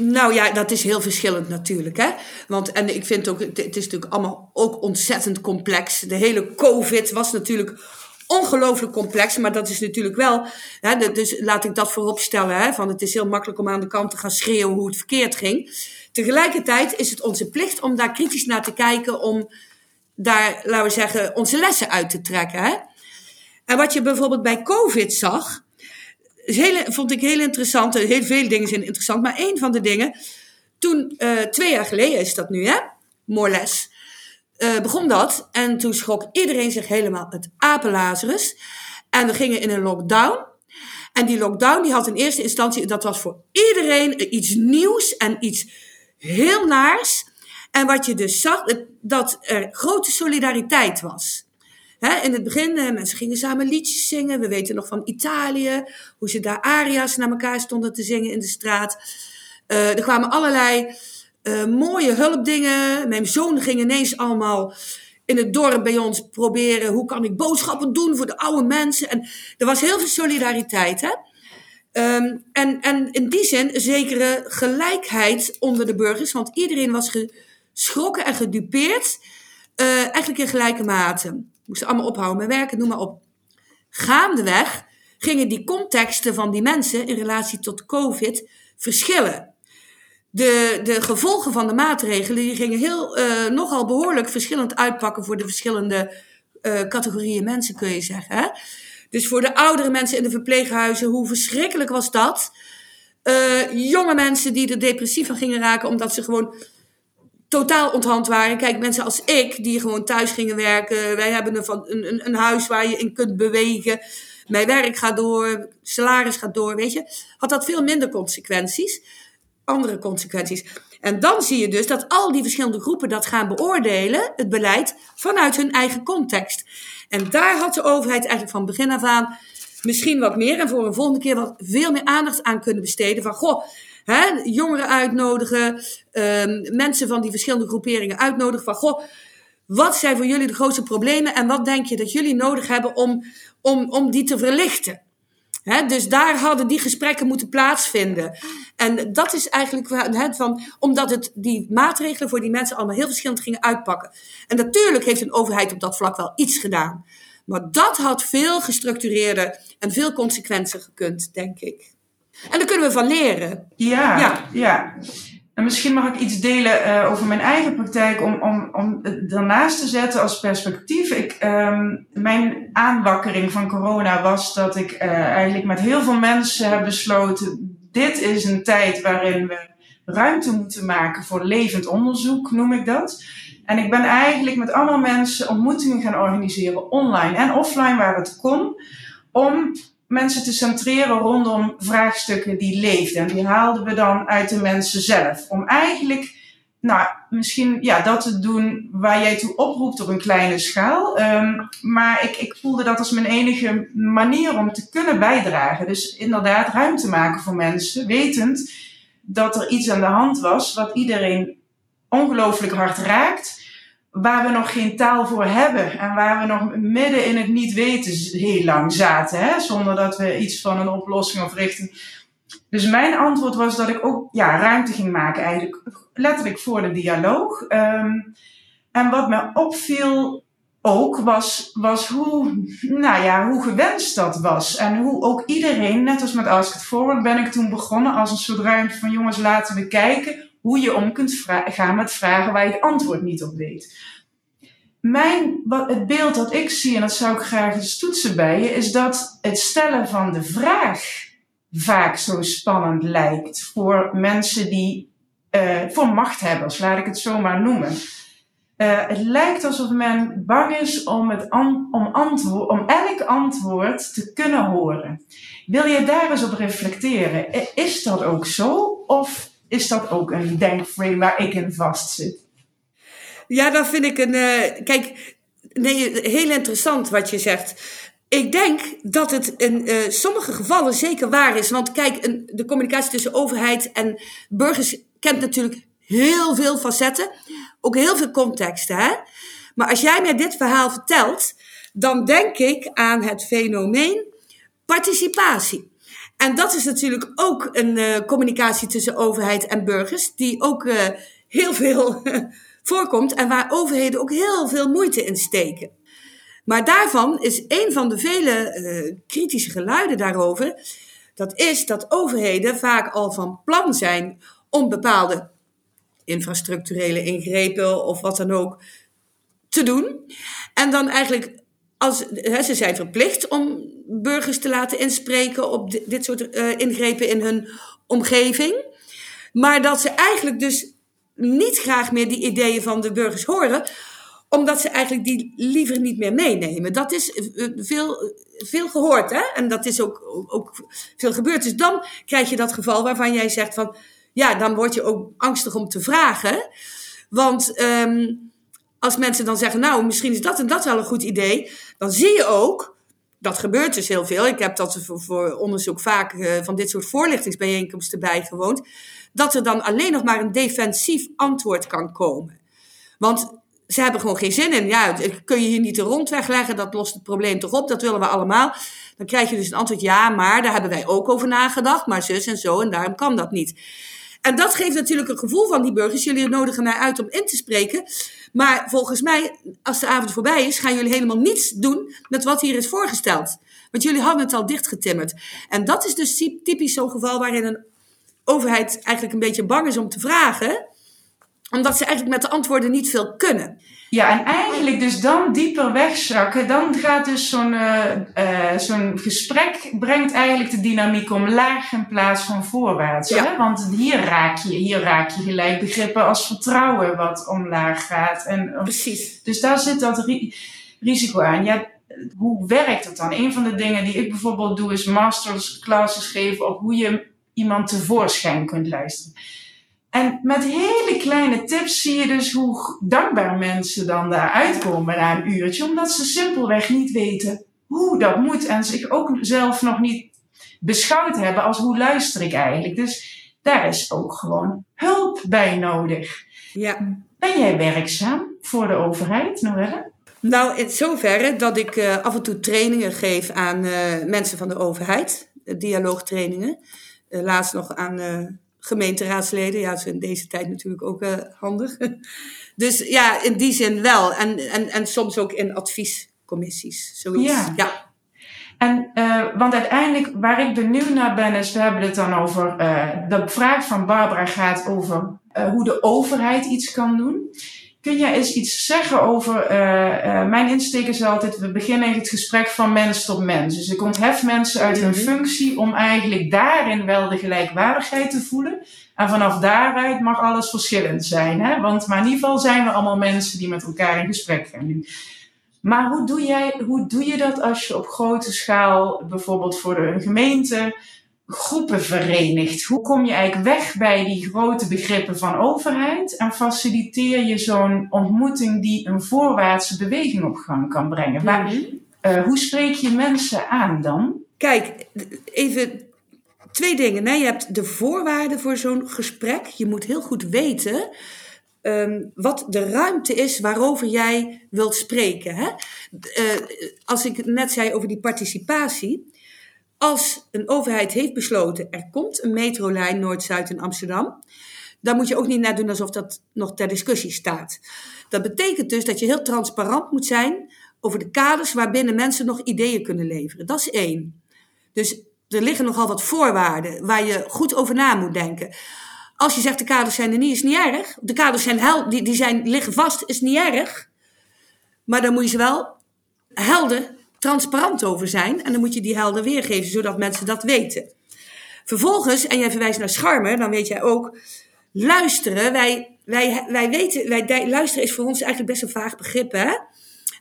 Nou ja, dat is heel verschillend natuurlijk. Hè? Want, en ik vind ook, het is natuurlijk allemaal ook ontzettend complex. De hele COVID was natuurlijk ongelooflijk complex, maar dat is natuurlijk wel, hè, dus laat ik dat voorop stellen, hè, van het is heel makkelijk om aan de kant te gaan schreeuwen hoe het verkeerd ging. Tegelijkertijd is het onze plicht om daar kritisch naar te kijken, om daar, laten we zeggen, onze lessen uit te trekken. Hè. En wat je bijvoorbeeld bij COVID zag, is vond ik heel interessant, heel veel dingen zijn interessant, maar één van de dingen, toen, uh, twee jaar geleden is dat nu, hè, uh, begon dat. En toen schrok iedereen zich helemaal het apenlazerus. En we gingen in een lockdown. En die lockdown die had in eerste instantie, dat was voor iedereen iets nieuws en iets heel naars. En wat je dus zag, dat er grote solidariteit was. In het begin, uh, mensen gingen samen liedjes zingen. We weten nog van Italië, hoe ze daar aria's naar elkaar stonden te zingen in de straat. Uh, er kwamen allerlei uh, mooie hulpdingen. Mijn zoon ging ineens allemaal in het dorp bij ons proberen. Hoe kan ik boodschappen doen voor de oude mensen? En er was heel veel solidariteit. Hè? Um, en, en in die zin een zekere gelijkheid onder de burgers. Want iedereen was geschrokken en gedupeerd. Uh, eigenlijk in gelijke mate. Moesten allemaal ophouden met werken, noem maar op. Gaandeweg gingen die contexten van die mensen in relatie tot COVID verschillen de, de gevolgen van de maatregelen die gingen heel, uh, nogal behoorlijk verschillend uitpakken voor de verschillende uh, categorieën mensen, kun je zeggen. Hè? Dus voor de oudere mensen in de verpleeghuizen, hoe verschrikkelijk was dat? Uh, jonge mensen die er depressief van gingen raken omdat ze gewoon totaal onthand waren. Kijk, mensen als ik, die gewoon thuis gingen werken. Wij hebben een, een, een huis waar je in kunt bewegen. Mijn werk gaat door, salaris gaat door, weet je. Had dat veel minder consequenties andere consequenties. En dan zie je dus dat al die verschillende groepen dat gaan beoordelen, het beleid, vanuit hun eigen context. En daar had de overheid eigenlijk van begin af aan misschien wat meer en voor een volgende keer wat veel meer aandacht aan kunnen besteden. Van goh, hè, jongeren uitnodigen, um, mensen van die verschillende groeperingen uitnodigen. Van goh, wat zijn voor jullie de grootste problemen en wat denk je dat jullie nodig hebben om, om, om die te verlichten? He, dus daar hadden die gesprekken moeten plaatsvinden. En dat is eigenlijk he, van, omdat het die maatregelen voor die mensen allemaal heel verschillend gingen uitpakken. En natuurlijk heeft een overheid op dat vlak wel iets gedaan. Maar dat had veel gestructureerder en veel consequenter gekund, denk ik. En daar kunnen we van leren. Ja, Ja. ja. En misschien mag ik iets delen eh, over mijn eigen praktijk om, om, om het daarnaast te zetten als perspectief. Ik, ehm, mijn aanwakkering van corona was dat ik eh, eigenlijk met heel veel mensen heb besloten: dit is een tijd waarin we ruimte moeten maken voor levend onderzoek, noem ik dat. En ik ben eigenlijk met allemaal mensen ontmoetingen gaan organiseren, online en offline, waar het kon, om mensen te centreren rondom vraagstukken die leefden. En die haalden we dan uit de mensen zelf. Om eigenlijk, nou, misschien ja, dat te doen waar jij toe oproept op een kleine schaal. Ehm, maar ik, ik voelde dat als mijn enige manier om te kunnen bijdragen. Dus inderdaad ruimte maken voor mensen, wetend dat er iets aan de hand was wat iedereen ongelooflijk hard raakt waar we nog geen taal voor hebben en waar we nog midden in het niet weten heel lang zaten, hè? zonder dat we iets van een oplossing of richting. Dus mijn antwoord was dat ik ook ja, ruimte ging maken, eigenlijk letterlijk voor de dialoog. Ehm, en wat me opviel ook was, was hoe, nou ja, hoe gewenst dat was. En hoe ook iedereen, net als met Ask It Forward, ben ik toen begonnen als een soort ruimte van jongens, laten we kijken hoe je om kunt gaan met vragen waar je het antwoord niet op weet. Mijn, wat, het beeld dat ik zie, en dat zou ik graag eens toetsen bij je, is dat het stellen van de vraag vaak zo spannend lijkt voor mensen die, uh, voor machthebbers, laat ik het zo maar noemen. Uh, het lijkt alsof men bang is om, het om, om elk antwoord te kunnen horen. Wil je daar eens op reflecteren? Is dat ook zo? Of is dat ook een denkframe waar ik in vastzit? Ja, dat vind ik een. Uh, kijk, nee, heel interessant wat je zegt. Ik denk dat het in uh, sommige gevallen zeker waar is. Want kijk, een, de communicatie tussen overheid en burgers kent natuurlijk heel veel facetten. Ook heel veel contexten. Hè? Maar als jij mij dit verhaal vertelt, dan denk ik aan het fenomeen participatie. En dat is natuurlijk ook een uh, communicatie tussen overheid en burgers, die ook uh, heel veel voorkomt en waar overheden ook heel veel moeite in steken. Maar daarvan is een van de vele uh, kritische geluiden daarover, dat is dat overheden vaak al van plan zijn om bepaalde infrastructurele ingrepen of wat dan ook te doen. En dan eigenlijk als, hè, ze zijn verplicht om burgers te laten inspreken op dit, soort uh, ingrepen in hun omgeving. Maar dat ze eigenlijk dus niet graag meer die ideeën van de burgers horen, omdat ze eigenlijk die liever niet meer meenemen. Dat is veel, veel gehoord, hè? En dat is ook, ook veel gebeurd. Dus dan krijg je dat geval waarvan jij zegt van, ja, dan word je ook angstig om te vragen. Want um, als mensen dan zeggen, nou, misschien is dat en dat wel een goed idee, dan zie je ook, dat gebeurt dus heel veel. Ik heb dat voor, onderzoek vaak uh, van dit soort voorlichtingsbijeenkomsten bijgewoond. Dat er dan alleen nog maar een defensief antwoord kan komen. Want ze hebben gewoon geen zin in. Ja, kun je hier niet de rondweg leggen, dat lost het probleem toch op, dat willen we allemaal. Dan krijg je dus een antwoord, ja, maar daar hebben wij ook over nagedacht, maar zus en zo, en daarom kan dat niet. En dat geeft natuurlijk een gevoel van die burgers. Jullie nodigen mij uit om in te spreken. Maar volgens mij, als de avond voorbij is, gaan jullie helemaal niets doen met wat hier is voorgesteld. Want jullie hadden het al dichtgetimmerd. En dat is dus typisch zo'n geval waarin een overheid eigenlijk een beetje bang is om te vragen. Omdat ze eigenlijk met de antwoorden niet veel kunnen. Ja, en eigenlijk dus dan dieper wegzakken, dan gaat dus zo'n uh, uh, zo'n gesprek brengt eigenlijk de dynamiek omlaag in plaats van voorwaarts. Ja. Hè? Want hier raak je, hier raak je gelijk begrippen als vertrouwen wat omlaag gaat. En, Precies. Dus daar zit dat ri risico aan. Ja, hoe werkt het dan? Een van de dingen die ik bijvoorbeeld doe is masterclasses geven op hoe je iemand tevoorschijn kunt luisteren. En met hele kleine tips zie je dus hoe dankbaar mensen dan daar uitkomen na een uurtje, omdat ze simpelweg niet weten hoe dat moet en zich ook zelf nog niet beschouwd hebben als hoe luister ik eigenlijk. Dus daar is ook gewoon hulp bij nodig. Ja. Ben jij werkzaam voor de overheid, Noelle? Nou, in zoverre dat ik uh, af en toe trainingen geef aan uh, mensen van de overheid, uh, dialoogtrainingen. laatst nog aan gemeenteraadsleden. Ja, dat is in deze tijd natuurlijk ook uh, handig. dus ja, in die zin wel. En, en, en soms ook in adviescommissies. Zoiets. Ja. ja. En, uh, want uiteindelijk, waar ik benieuwd naar ben, is, we hebben het dan over, uh, de vraag van Barbara gaat over hoe de overheid iets kan doen. Kun jij eens iets zeggen over, mijn insteek is altijd, we beginnen het gesprek van mens tot mens. Dus ik onthef mensen uit hun mhm. functie om eigenlijk daarin wel de gelijkwaardigheid te voelen. En vanaf daaruit mag alles verschillend zijn. Hè? Want maar in ieder geval zijn we allemaal mensen die met elkaar in gesprek gaan nu. Maar hoe doe, jij, hoe doe je dat als je op grote schaal, bijvoorbeeld voor een gemeente, groepen verenigt? Hoe kom je eigenlijk weg bij die grote begrippen van overheid en faciliteer je zo'n ontmoeting die een voorwaartse beweging op gang kan brengen? Maar, uh, hoe spreek je mensen aan dan? Kijk, even twee dingen. Je hebt de voorwaarden voor zo'n gesprek. Je moet heel goed weten um, wat de ruimte is waarover jij wilt spreken. Hè? Uh, als ik net zei over die participatie. Als een overheid heeft besloten, er komt een metrolijn Noord-Zuid in Amsterdam. Dan moet je ook niet net doen alsof dat nog ter discussie staat. Dat betekent dus dat je heel transparant moet zijn over de kaders waarbinnen mensen nog ideeën kunnen leveren. Dat is één. Dus er liggen nogal wat voorwaarden waar je goed over na moet denken. Als je zegt de kaders zijn er niet, is niet erg. De kaders zijn hel, die, die zijn, liggen vast, is niet erg. Maar dan moet je ze wel helder, transparant over zijn. En dan moet je die helder weergeven, zodat mensen dat weten. Vervolgens, en jij verwijst naar Scharmer, dan weet jij ook, luisteren. Wij, wij, wij weten, wij, luisteren is voor ons eigenlijk best een vaag begrip. Hè?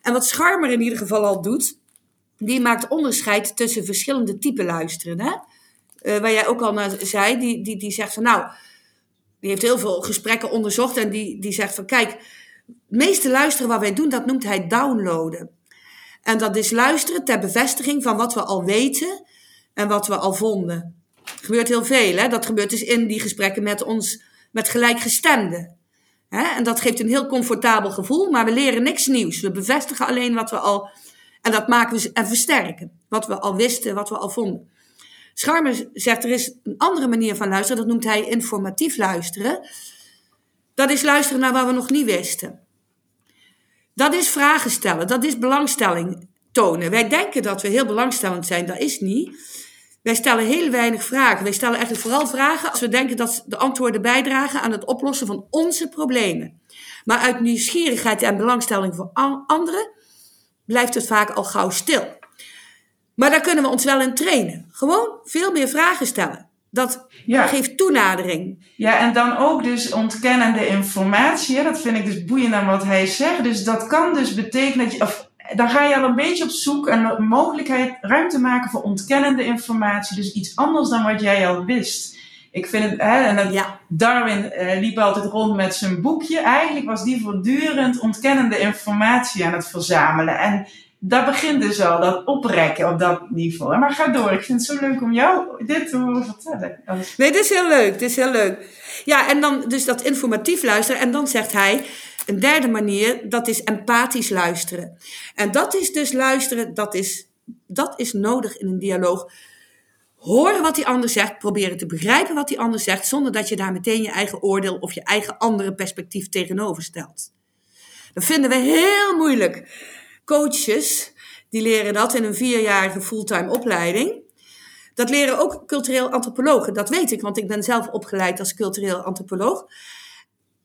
En wat Scharmer in ieder geval al doet, die maakt onderscheid tussen verschillende typen luisteren. Hè? Uh, waar jij ook al naar zei, die, die, die zegt van nou, die heeft heel veel gesprekken onderzocht en die, die zegt van kijk, het meeste luisteren wat wij doen, dat noemt hij downloaden. En dat is luisteren ter bevestiging van wat we al weten en wat we al vonden. Gebeurt heel veel, hè? dat gebeurt dus in die gesprekken met ons, met gelijkgestemden. Hè? En dat geeft een heel comfortabel gevoel, maar we leren niks nieuws. We bevestigen alleen wat we al, en dat maken we en versterken. Wat we al wisten, wat we al vonden. Scharmer zegt er is een andere manier van luisteren, dat noemt hij informatief luisteren. Dat is luisteren naar wat we nog niet wisten. Dat is vragen stellen, dat is belangstelling tonen. Wij denken dat we heel belangstellend zijn, dat is niet. Wij stellen heel weinig vragen. Wij stellen eigenlijk vooral vragen als we denken dat de antwoorden bijdragen aan het oplossen van onze problemen. Maar uit nieuwsgierigheid en belangstelling voor anderen blijft het vaak al gauw stil. Maar daar kunnen we ons wel in trainen. Gewoon veel meer vragen stellen. Dat geeft toenadering. Ja, en dan ook dus ontkennende informatie. Dat vind ik dus boeiend aan wat hij zegt. Dus dat kan dus betekenen dat je. Of, dan ga je al een beetje op zoek en een mogelijkheid, ruimte maken voor ontkennende informatie. Dus iets anders dan wat jij al wist. Ik vind het, hè, en dat, ja. Darwin uh, liep altijd rond met zijn boekje. Eigenlijk was die voortdurend ontkennende informatie aan het verzamelen. En daar begint dus al dat oprekken op dat niveau. Maar ga door, ik vind het zo leuk om jou dit te horen vertellen. Nee, dit is heel leuk, dit is heel leuk. Ja, en dan dus dat informatief luisteren. En dan zegt hij, een derde manier, dat is empathisch luisteren. En dat is dus luisteren, dat is, dat is nodig in een dialoog. Horen wat die ander zegt, proberen te begrijpen wat die ander zegt, zonder dat je daar meteen je eigen oordeel of je eigen andere perspectief tegenover stelt. Dat vinden we heel moeilijk coaches, die leren dat in een vierjarige fulltime opleiding. Dat leren ook cultureel antropologen, dat weet ik, want ik ben zelf opgeleid als cultureel antropoloog.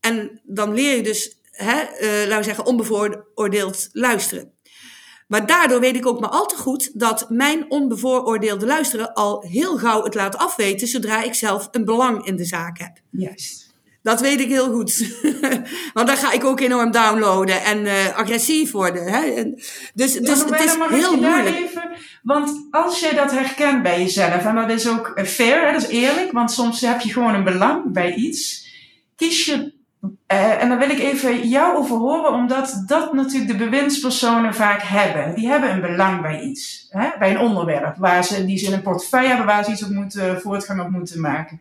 En dan leer je dus, hè, uh, laten we zeggen, onbevooroordeeld luisteren. Maar daardoor weet ik ook maar al te goed dat mijn onbevooroordeelde luisteren al heel gauw het laat afweten zodra ik zelf een belang in de zaak heb. Juist. Dat weet ik heel goed. Want dan ga ik ook enorm downloaden en uh, agressief worden. Hè? En dus dus het is heel moeilijk. Even, want als jij dat herkent bij jezelf, en dat is ook fair, dat is eerlijk, want soms heb je gewoon een belang bij iets. Kies je, uh, en dan wil ik even jou over horen, omdat dat natuurlijk de bewindspersonen vaak hebben. Die hebben een belang bij iets, hè? bij een onderwerp, waar ze, die ze in een portefeuille hebben, waar ze iets op moeten, voortgang op moeten maken.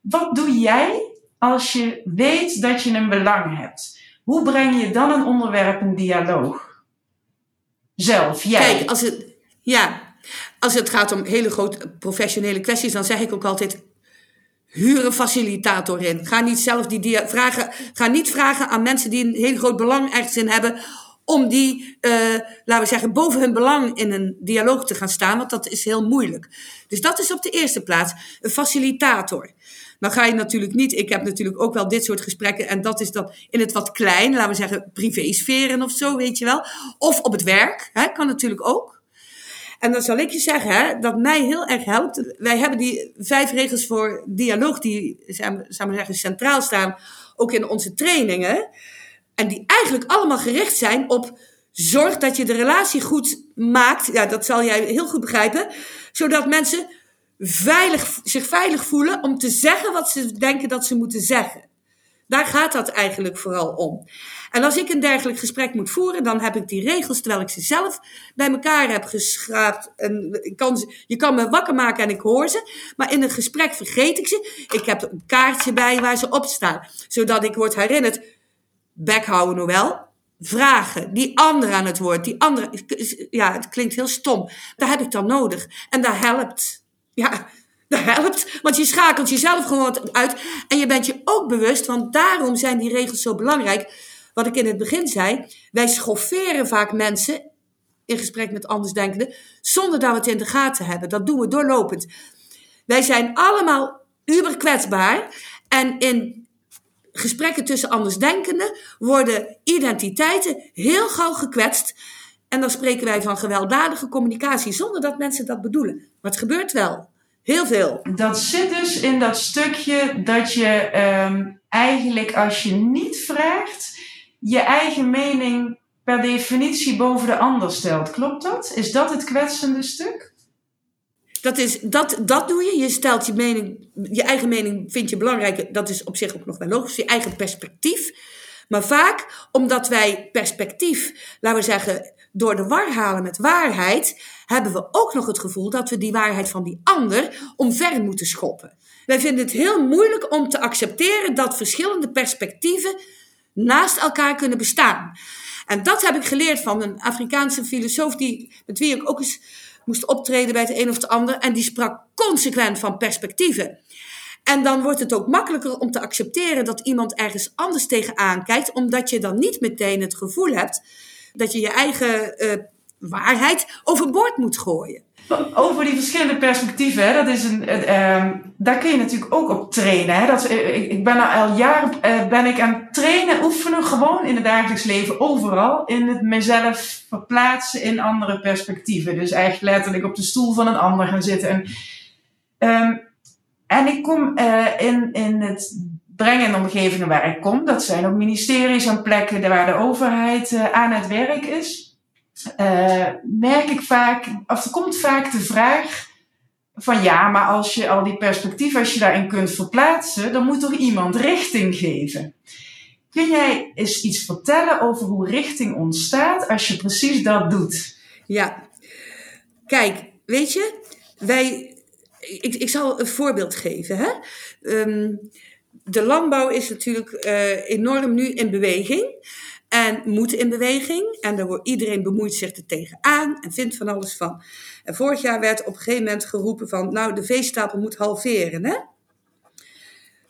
Wat doe jij als je weet dat je een belang hebt? Hoe breng je dan een onderwerp in dialoog? Zelf, jij. Kijk, als het, ja, als het gaat om hele grote professionele kwesties, dan zeg ik ook altijd: huur een facilitator in. Ga niet zelf die vragen, ga niet vragen aan mensen die een heel groot belang ergens in hebben om die, uh, laten we zeggen, boven hun belang in een dialoog te gaan staan, want dat is heel moeilijk. Dus dat is op de eerste plaats een facilitator. Dan ga je natuurlijk niet, ik heb natuurlijk ook wel dit soort gesprekken en dat is dan in het wat klein, laten we zeggen privésferen of zo, weet je wel. Of op het werk, hè, kan natuurlijk ook. En dan zal ik je zeggen, hè, dat mij heel erg helpt. Wij hebben die vijf regels voor dialoog, die zou zeggen, centraal staan, ook in onze trainingen. En die eigenlijk allemaal gericht zijn op zorg dat je de relatie goed maakt. Ja, dat zal jij heel goed begrijpen. Zodat mensen veilig, zich veilig voelen om te zeggen wat ze denken dat ze moeten zeggen. Daar gaat dat eigenlijk vooral om. En als ik een dergelijk gesprek moet voeren, dan heb ik die regels, terwijl ik ze zelf bij elkaar heb geschraapt. En kan, je kan me wakker maken en ik hoor ze. Maar in een gesprek vergeet ik ze. Ik heb een kaartje bij waar ze op staan. Zodat ik word herinnerd, bek houden Noël. Vragen, die andere aan het woord, die andere, ja, het klinkt heel stom. Daar heb ik dan nodig. En dat helpt. Ja, dat helpt, want je schakelt jezelf gewoon uit. En je bent je ook bewust, want daarom zijn die regels zo belangrijk. Wat ik in het begin zei, wij schofferen vaak mensen in gesprek met andersdenkenden, zonder dat we het in de gaten hebben. Dat doen we doorlopend. Wij zijn allemaal uber kwetsbaar. En in gesprekken tussen andersdenkenden worden identiteiten heel gauw gekwetst. En dan spreken wij van gewelddadige communicatie, zonder dat mensen dat bedoelen. Maar het gebeurt wel. Heel veel. Dat zit dus in dat stukje dat je um, eigenlijk als je niet vraagt, je eigen mening per definitie boven de ander stelt. Klopt dat? Is dat het kwetsende stuk? Dat, is, dat, dat doe je. Je stelt je mening, je eigen mening vind je belangrijk. Dat is op zich ook nog wel logisch. Je eigen perspectief. Maar vaak omdat wij perspectief, laten we zeggen, door de war halen met waarheid, hebben we ook nog het gevoel dat we die waarheid van die ander omver moeten schoppen. Wij vinden het heel moeilijk om te accepteren dat verschillende perspectieven naast elkaar kunnen bestaan. En dat heb ik geleerd van een Afrikaanse filosoof die, met wie ik ook eens moest optreden bij het een of het ander. En die sprak consequent van perspectieven. En dan wordt het ook makkelijker om te accepteren dat iemand ergens anders tegenaan kijkt, omdat je dan niet meteen het gevoel hebt dat je je eigen uh, waarheid overboord moet gooien. Over die verschillende perspectieven, hè, dat is een, uh, daar kun je natuurlijk ook op trainen. Hè. Dat, uh, ik ben al jaren uh, ben ik aan het trainen, oefenen, gewoon in het dagelijks leven, overal. In het mezelf verplaatsen in andere perspectieven. Dus eigenlijk letterlijk op de stoel van een ander gaan zitten. En, um, en ik kom in, in het brengen in omgevingen waar ik kom. Dat zijn ook ministeries en plekken waar de overheid aan het werk is uh, merk ik vaak, of er komt vaak de vraag van ja, maar als je al die perspectieven, als je daarin kunt verplaatsen, dan moet toch iemand richting geven. Kun jij eens iets vertellen over hoe richting ontstaat als je precies dat doet? Ja, kijk, weet je, wij, ik, ik zal een voorbeeld geven. Hè? Um, de landbouw is natuurlijk uh, enorm nu in beweging. En moet in beweging. En daar wordt, iedereen bemoeit zich er tegenaan en vindt van alles van. Vorig jaar werd op een gegeven moment geroepen van, nou, de veestapel moet halveren, hè?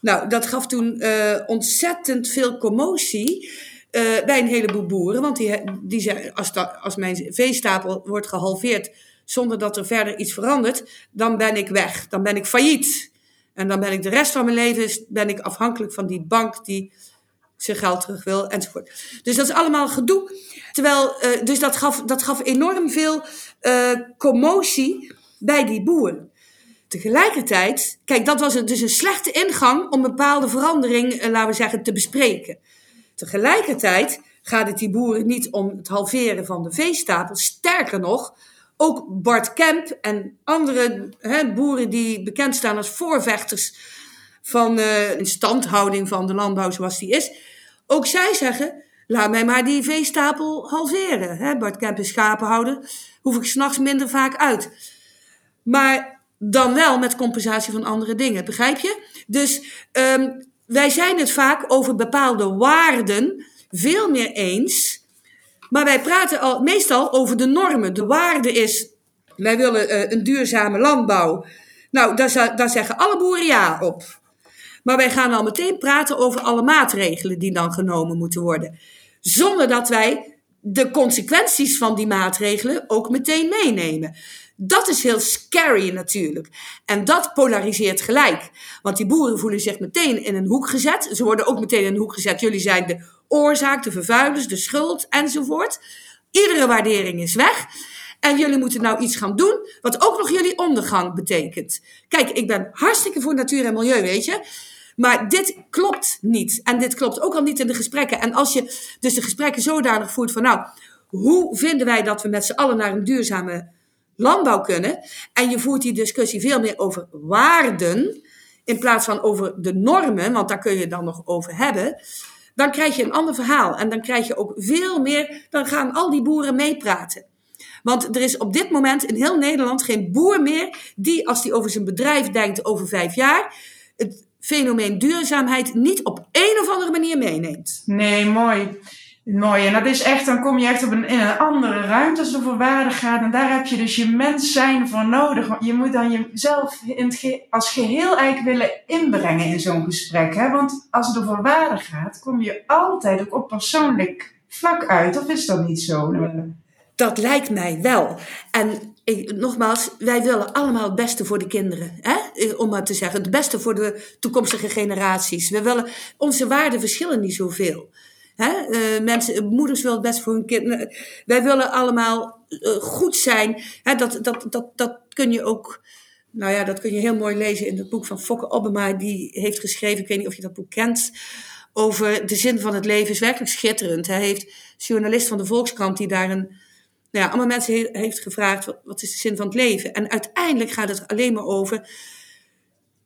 Nou, dat gaf toen uh, ontzettend veel commotie uh, bij een heleboel boeren. Want die, die zei, als, als mijn veestapel wordt gehalveerd zonder dat er verder iets verandert, dan ben ik weg. Dan ben ik failliet. En dan ben ik de rest van mijn leven ben ik afhankelijk van die bank die zijn geld terug wil, enzovoort. Dus dat is allemaal gedoe. Terwijl, uh, dus dat gaf, dat gaf enorm veel uh, commotie bij die boeren. Tegelijkertijd, kijk, dat was dus een slechte ingang om bepaalde verandering, uh, laten we zeggen, te bespreken. Tegelijkertijd gaat het die boeren niet om het halveren van de veestapel. Sterker nog, ook Bart Kemp en andere hè, boeren die bekend staan als voorvechters van uh, instandhouding van de landbouw zoals die is. Ook zij zeggen, laat mij maar die veestapel halveren. Hè? Bart Kemp is schapenhouder, hoef ik s'nachts minder vaak uit. Maar dan wel met compensatie van andere dingen, begrijp je? Dus um, wij zijn het vaak over bepaalde waarden veel meer eens. Maar wij praten al, meestal over de normen. De waarde is, wij willen uh, een duurzame landbouw. Nou, daar, daar zeggen alle boeren ja op. Maar wij gaan al meteen praten over alle maatregelen die dan genomen moeten worden. Zonder dat wij de consequenties van die maatregelen ook meteen meenemen. Dat is heel scary natuurlijk. En dat polariseert gelijk. Want die boeren voelen zich meteen in een hoek gezet. Ze worden ook meteen in een hoek gezet. Jullie zijn de oorzaak, de vervuilers, de schuld enzovoort. Iedere waardering is weg. En jullie moeten nou iets gaan doen wat ook nog jullie ondergang betekent. Kijk, ik ben hartstikke voor natuur en milieu, weet je. Maar dit klopt niet. En dit klopt ook al niet in de gesprekken. En als je dus de gesprekken zodanig voert van nou, hoe vinden wij dat we met z'n allen naar een duurzame landbouw kunnen? En je voert die discussie veel meer over waarden in plaats van over de normen, want daar kun je dan nog over hebben. Dan krijg je een ander verhaal. En dan krijg je ook veel meer, dan gaan al die boeren meepraten. Want er is op dit moment in heel Nederland geen boer meer die, als die over zijn bedrijf denkt over vijf jaar, het fenomeen duurzaamheid niet op een of andere manier meeneemt. Nee, mooi. Mooi. En dat is echt, dan kom je echt op een, in een andere ruimte als het over waarde gaat. En daar heb je dus je mens zijn voor nodig. Je moet dan jezelf in het als geheel eigenlijk willen inbrengen in zo'n gesprek. Hè? Want als het over waarde gaat, kom je altijd ook op persoonlijk vlak uit. Of is dat niet zo? Dat lijkt mij wel. En nogmaals, wij willen allemaal het beste voor de kinderen. Hè? Om maar te zeggen, het beste voor de toekomstige generaties. We willen, onze waarden verschillen niet zoveel. Hè? Uh, mensen, moeders willen het best voor hun kinderen. Wij willen allemaal uh, goed zijn. Hè? Dat, dat, dat, dat kun je ook. Nou ja, dat kun je heel mooi lezen in het boek van Fokke Obbema. Die heeft geschreven, ik weet niet of je dat boek kent. Over de zin van het leven is werkelijk schitterend. Hij heeft journalist van de Volkskrant die daar een nou ja, allemaal mensen heeft gevraagd, wat is de zin van het leven? En uiteindelijk gaat het alleen maar over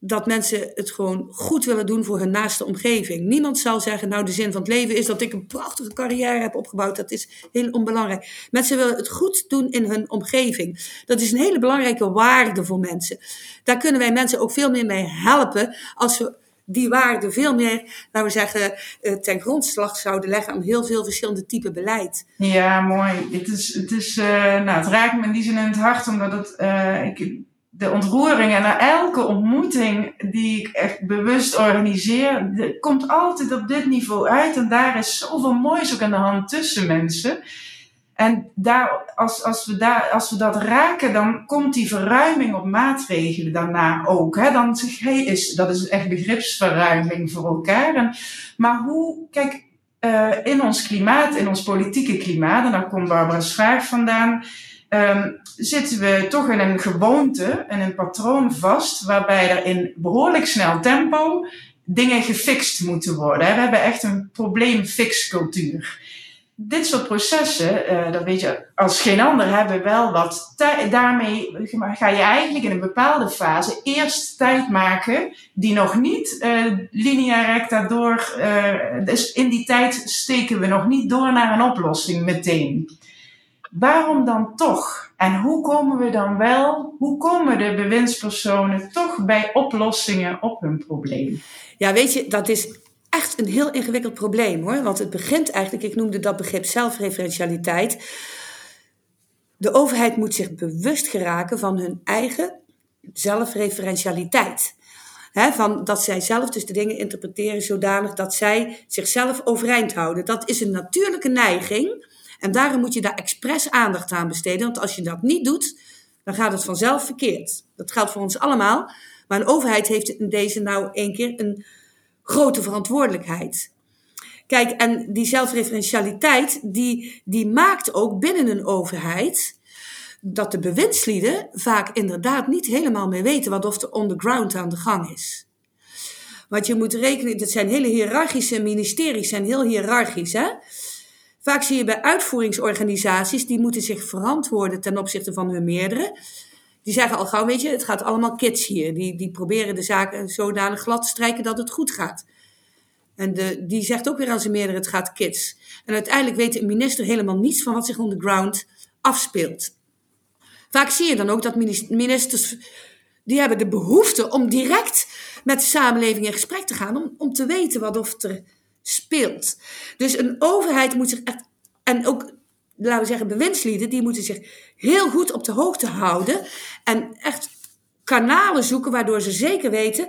dat mensen het gewoon goed willen doen voor hun naaste omgeving. Niemand zal zeggen, nou de zin van het leven is dat ik een prachtige carrière heb opgebouwd. Dat is heel onbelangrijk. Mensen willen het goed doen in hun omgeving. Dat is een hele belangrijke waarde voor mensen. Daar kunnen wij mensen ook veel meer mee helpen als we die waarde veel meer, laten we zeggen, eh, ten grondslag zouden leggen aan heel veel verschillende typen beleid. Ja, mooi. Het, is, het, is, uh, nou, het raakt me in die zin in het hart, omdat het, uh, ik, de ontroering en elke ontmoeting die ik echt bewust organiseer, komt altijd op dit niveau uit. En daar is zoveel moois ook aan de hand tussen mensen. En daar, als, als, we daar, als we dat raken, dan komt die verruiming op maatregelen daarna ook. Hè? Dan zeg hey, is, dat is echt begripsverruiming voor elkaar. Maar hoe, kijk, uh, in ons klimaat, in ons politieke klimaat, en daar komt Barbara's vraag vandaan, um, zitten we toch in een gewoonte en een patroon vast, waarbij er in behoorlijk snel tempo dingen gefixt moeten worden. We hebben echt een probleemfixcultuur dit soort processen, uh, dat weet je als geen ander, hebben wel wat tijd. Daarmee ga je eigenlijk in een bepaalde fase eerst tijd maken die nog niet uh, linea recta door. Uh, dus in die tijd steken we nog niet door naar een oplossing meteen. Waarom dan toch? En hoe komen we dan wel, hoe komen de bewindspersonen toch bij oplossingen op hun probleem? Ja, weet je, dat is echt een heel ingewikkeld probleem hoor. Want het begint eigenlijk, ik noemde dat begrip zelfreferentialiteit. De overheid moet zich bewust geraken van hun eigen zelfreferentialiteit. van dat zij zelf dus de dingen interpreteren zodanig dat zij zichzelf overeind houden. Dat is een natuurlijke neiging. En daarom moet je daar expres aandacht aan besteden. Want als je dat niet doet, dan gaat het vanzelf verkeerd. Dat geldt voor ons allemaal. Maar een overheid heeft in deze nou één keer een grote verantwoordelijkheid. Kijk, en die zelfreferentialiteit, die, die maakt ook binnen een overheid dat de bewindslieden vaak inderdaad niet helemaal meer weten wat of er on the ground aan de gang is. Want je moet rekenen, dat zijn hele hiërarchische ministeries, zijn heel hiërarchisch. Hè? Vaak zie je bij uitvoeringsorganisaties, die moeten zich verantwoorden ten opzichte van hun meerdere. Die zeggen al gauw, weet je, het gaat allemaal kids hier. Die, die proberen de zaken zodanig glad te strijken dat het goed gaat. En de, die zegt ook weer aan zijn meerdere, het gaat kids. En uiteindelijk weet de minister helemaal niets van wat zich on the ground afspeelt. Vaak zie je dan ook dat ministers, die hebben de behoefte om direct met de samenleving in gesprek te gaan, om, om te weten wat er speelt. Dus een overheid moet zich echt, en ook laten we zeggen, bewindslieden, die moeten zich heel goed op de hoogte houden en echt kanalen zoeken waardoor ze zeker weten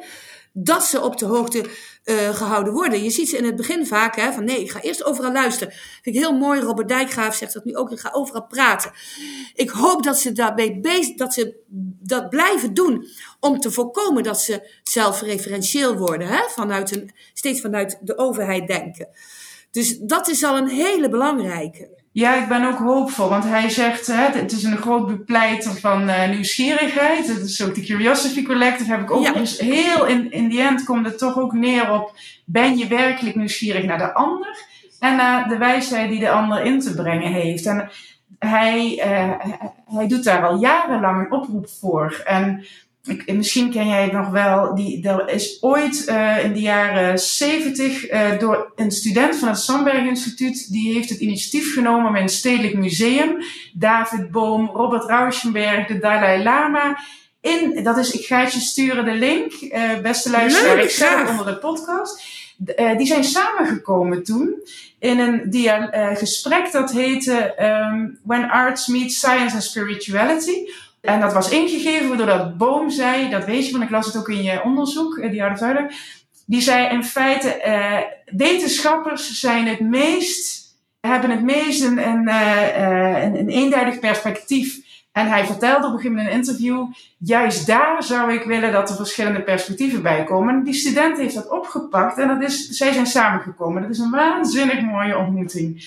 dat ze op de hoogte uh, gehouden worden. Je ziet ze in het begin vaak hè, van nee, ik ga eerst overal luisteren. Vind ik heel mooi. Robert Dijkgraaf zegt dat nu ook. Ik ga overal praten. Ik hoop dat ze daarbij bezig, dat ze dat blijven doen om te voorkomen dat ze zelfreferentieel worden. Hè? Vanuit een, steeds vanuit de overheid denken. Dus dat is al een hele belangrijke. Ja, ik ben ook hoopvol, want hij zegt, hè, het is een groot bepleiter van uh, nieuwsgierigheid. Het is ook de Curiosity Collective, heb ik ook. Ja. Dus heel in, in die end komt het toch ook neer op, ben je werkelijk nieuwsgierig naar de ander? En naar de wijsheid die de ander in te brengen heeft. En hij, uh, hij doet daar al jarenlang een oproep voor. En ik, misschien ken jij het nog wel, die, er is ooit uh, in de jaren 70 uh, door een student van het Sandberg Instituut, die heeft het initiatief genomen met een stedelijk museum. David Boom, Robert Rauschenberg, de Dalai Lama. In, dat is, ik ga het je sturen de link, uh, beste luisteraar, ik zet onder de podcast. Die zijn samengekomen toen in een dia gesprek dat heette um, When Arts Meet Science and Spirituality en dat was ingegeven doordat Boom zei, dat weet je, want ik las het ook in je onderzoek, eh, die harde zuider. Die zei in feite, uh, wetenschappers zijn het meest, hebben het meest een, een, uh, een, een eenduidig perspectief. En hij vertelde op een gegeven moment in een interview, juist daar zou ik willen dat er verschillende perspectieven bij komen. En die student heeft dat opgepakt en dat is, zij zijn samengekomen. Dat is een waanzinnig mooie ontmoeting.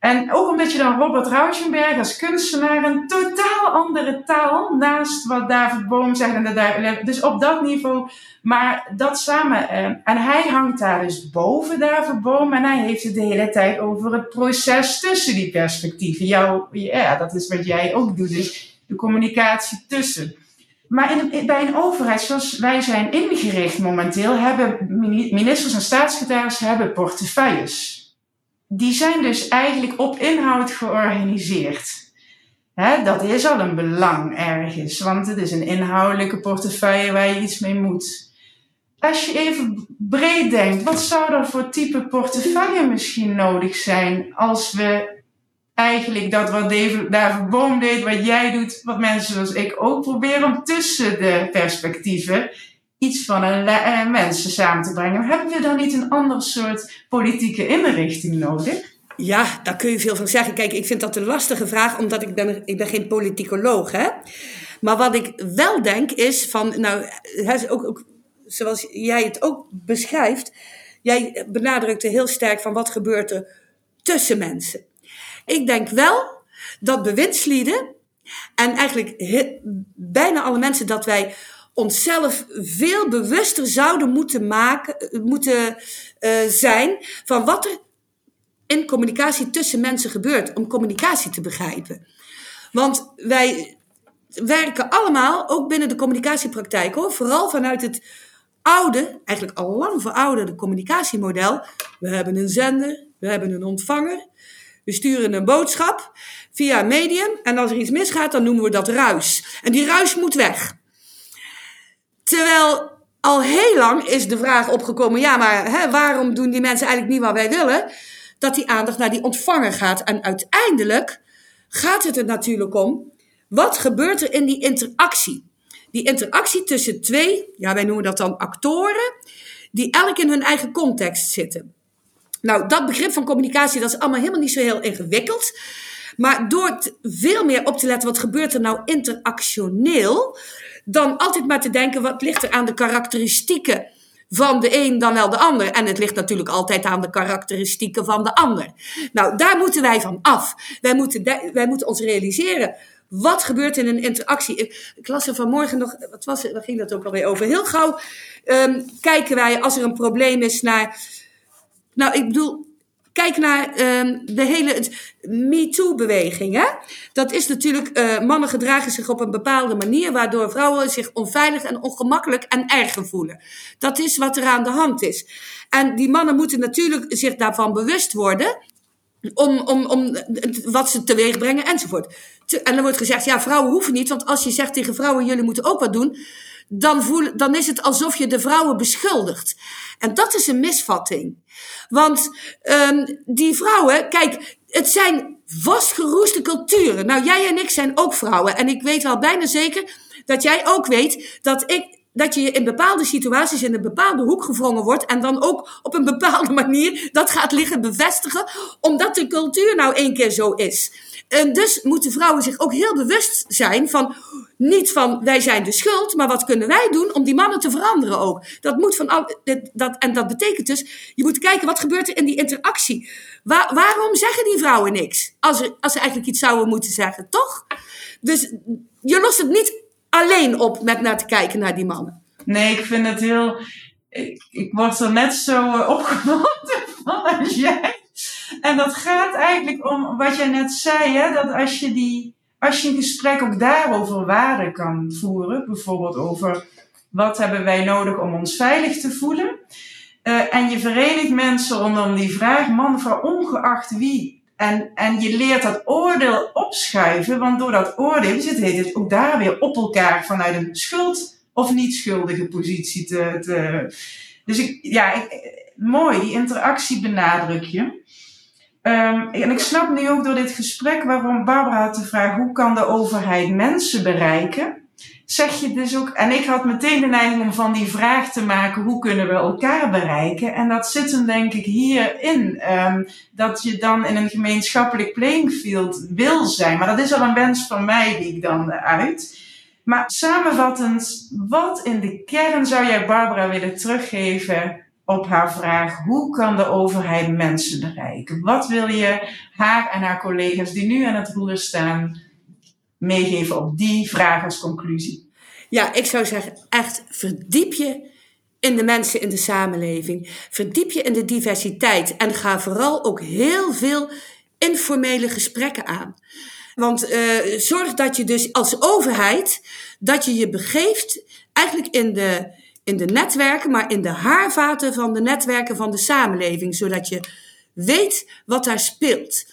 En ook omdat je dan Robert Rauschenberg als kunstenaar een totaal andere taal naast wat David Boom zegt en de Dus op dat niveau, maar dat samen. Eh, en hij hangt daar dus boven David Boom en hij heeft het de hele tijd over het proces tussen die perspectieven. Jou, ja, dat is wat jij ook doet, dus de communicatie tussen. Maar in, bij een overheid zoals wij zijn ingericht momenteel, hebben ministers en staatssecretarissen hebben portefeuilles die zijn dus eigenlijk op inhoud georganiseerd. Dat is al een belang ergens, want het is een inhoudelijke portefeuille waar je iets mee moet. Als je even breed denkt, wat zou er voor type portefeuille misschien nodig zijn als we eigenlijk dat wat David Boom deed, wat jij doet, wat mensen zoals ik ook proberen om tussen de perspectieven iets van een uh, mensen samen te brengen. Hebben we dan niet een ander soort politieke inrichting nodig? Ja, daar kun je veel van zeggen. Kijk, ik vind dat een lastige vraag, omdat ik ben, ik ben geen politicoloog, hè. Maar wat ik wel denk is van, nou, ook, ook, zoals jij het ook beschrijft, jij benadrukte heel sterk van wat gebeurt er tussen mensen. Ik denk wel dat bewindslieden en eigenlijk bijna alle mensen dat wij onszelf veel bewuster zouden moeten, maken, moeten uh, zijn van wat er in communicatie tussen mensen gebeurt, om communicatie te begrijpen. Want wij werken allemaal, ook binnen de communicatiepraktijk hoor, vooral vanuit het oude, eigenlijk al lang verouderde communicatiemodel. We hebben een zender, we hebben een ontvanger, we sturen een boodschap via een medium en als er iets misgaat, dan noemen we dat ruis. En die ruis moet weg. Terwijl al heel lang is de vraag opgekomen, ja, maar hè, waarom doen die mensen eigenlijk niet wat wij willen? Dat die aandacht naar die ontvanger gaat. En uiteindelijk gaat het er natuurlijk om, wat gebeurt er in die interactie? Die interactie tussen twee, ja, wij noemen dat dan actoren, die elk in hun eigen context zitten. Nou, dat begrip van communicatie, dat is allemaal helemaal niet zo heel ingewikkeld. Maar door veel meer op te letten, wat gebeurt er nou interactioneel, dan altijd maar te denken, wat ligt er aan de karakteristieken van de een dan wel de ander. En het ligt natuurlijk altijd aan de karakteristieken van de ander. Nou, daar moeten wij van af. Wij moeten, wij moeten ons realiseren. Wat gebeurt in een interactie? Ik las er vanmorgen nog, wat was het, waar ging dat ook alweer over? Heel gauw um, kijken wij als er een probleem is naar. Nou, ik bedoel, Kijk naar uh, de hele MeToo-beweging. Dat is natuurlijk, uh, mannen gedragen zich op een bepaalde manier, waardoor vrouwen zich onveilig en ongemakkelijk en erger voelen. Dat is wat er aan de hand is. En die mannen moeten natuurlijk zich daarvan bewust worden. Om, om, om wat ze teweeg brengen enzovoort. En dan wordt gezegd, ja, vrouwen hoeven niet, want als je zegt tegen vrouwen, jullie moeten ook wat doen, dan, voel, dan is het alsof je de vrouwen beschuldigt. En dat is een misvatting. Want um, die vrouwen, kijk, het zijn vastgeroeste culturen. Nou, jij en ik zijn ook vrouwen. En ik weet wel bijna zeker dat jij ook weet dat ik dat je in bepaalde situaties in een bepaalde hoek gevrongen wordt en dan ook op een bepaalde manier dat gaat liggen bevestigen, omdat de cultuur nou één keer zo is. En dus moeten vrouwen zich ook heel bewust zijn van, niet van wij zijn de schuld, maar wat kunnen wij doen om die mannen te veranderen ook. Dat moet van al, dat, en dat betekent dus, je moet kijken wat gebeurt er in die interactie. Waar, waarom zeggen die vrouwen niks? Als, als ze eigenlijk iets zouden moeten zeggen, toch? Dus je lost het niet alleen op met naar te kijken naar die mannen. Nee, ik vind het heel. Ik, word er net zo uh, opgewonden van als jij. En dat gaat eigenlijk om wat jij net zei, hè, dat als je, die, als je een gesprek ook daarover waarde kan voeren, bijvoorbeeld over wat hebben wij nodig om ons veilig te voelen, uh, en je verenigt mensen rondom die vraag, man, vrouw, ongeacht wie en, en je leert dat oordeel opschuiven, want door dat oordeel zit het ook daar weer op elkaar vanuit een schuld of niet schuldige positie te. te dus ik, ja, ik, mooi, die interactie benadruk je. Um, en ik snap nu ook door dit gesprek waarom Barbara had de vraag: hoe kan de overheid mensen bereiken? zeg je dus ook, en ik had meteen de neiging om van die vraag te maken, hoe kunnen we elkaar bereiken? En dat zit hem denk ik hierin, um, dat je dan in een gemeenschappelijk playing field wil zijn. Maar dat is al een wens van mij die ik dan uit. Maar samenvattend, wat in de kern zou jij Barbara willen teruggeven op haar vraag: hoe kan de overheid mensen bereiken? Wat wil je haar en haar collega's die nu aan het roer staan meegeven op die vraag als conclusie? Ja, ik zou zeggen, echt verdiep je in de mensen in de samenleving. Verdiep je in de diversiteit en ga vooral ook heel veel informele gesprekken aan. Want uh, zorg dat je dus als overheid, dat je je begeeft eigenlijk in de, in de netwerken, maar in de haarvaten van de netwerken van de samenleving, zodat je weet wat daar speelt.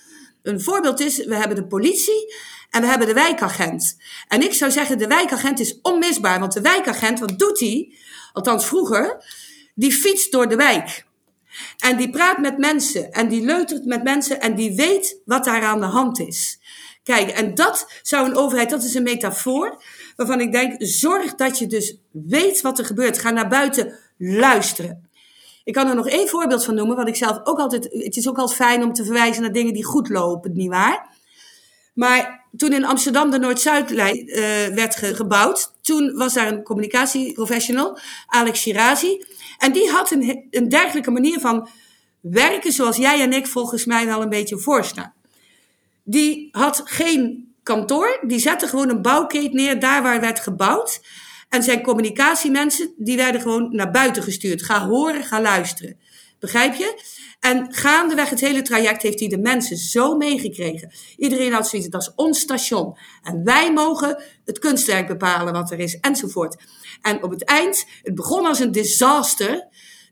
Een voorbeeld is, we hebben de politie en we hebben de wijkagent. En ik zou zeggen, de wijkagent is onmisbaar. Want de wijkagent, wat doet hij? Althans vroeger, die fietst door de wijk. En die praat met mensen. En die leutert met mensen. En die weet wat daar aan de hand is. Kijk, en dat zou een overheid, dat is een metafoor. Waarvan ik denk, zorg dat je dus weet wat er gebeurt. Ga naar buiten luisteren. Ik kan er nog één voorbeeld van noemen, wat ik zelf ook altijd. Het is ook altijd fijn om te verwijzen naar dingen die goed lopen, nietwaar? Maar toen in Amsterdam de Noord-Zuidlijn uh, werd gebouwd, toen was daar een communicatieprofessional, Alex Shirazi. En die had een, een dergelijke manier van werken zoals jij en ik volgens mij wel een beetje voorstaan. Die had geen kantoor, die zette gewoon een bouwkeet neer daar waar werd gebouwd. En zijn communicatiemensen, die werden gewoon naar buiten gestuurd. Ga horen, ga luisteren. Begrijp je? En gaandeweg het hele traject heeft hij de mensen zo meegekregen. Iedereen had zoiets, dat is ons station. En wij mogen het kunstwerk bepalen wat er is, enzovoort. En op het eind, het begon als een disaster,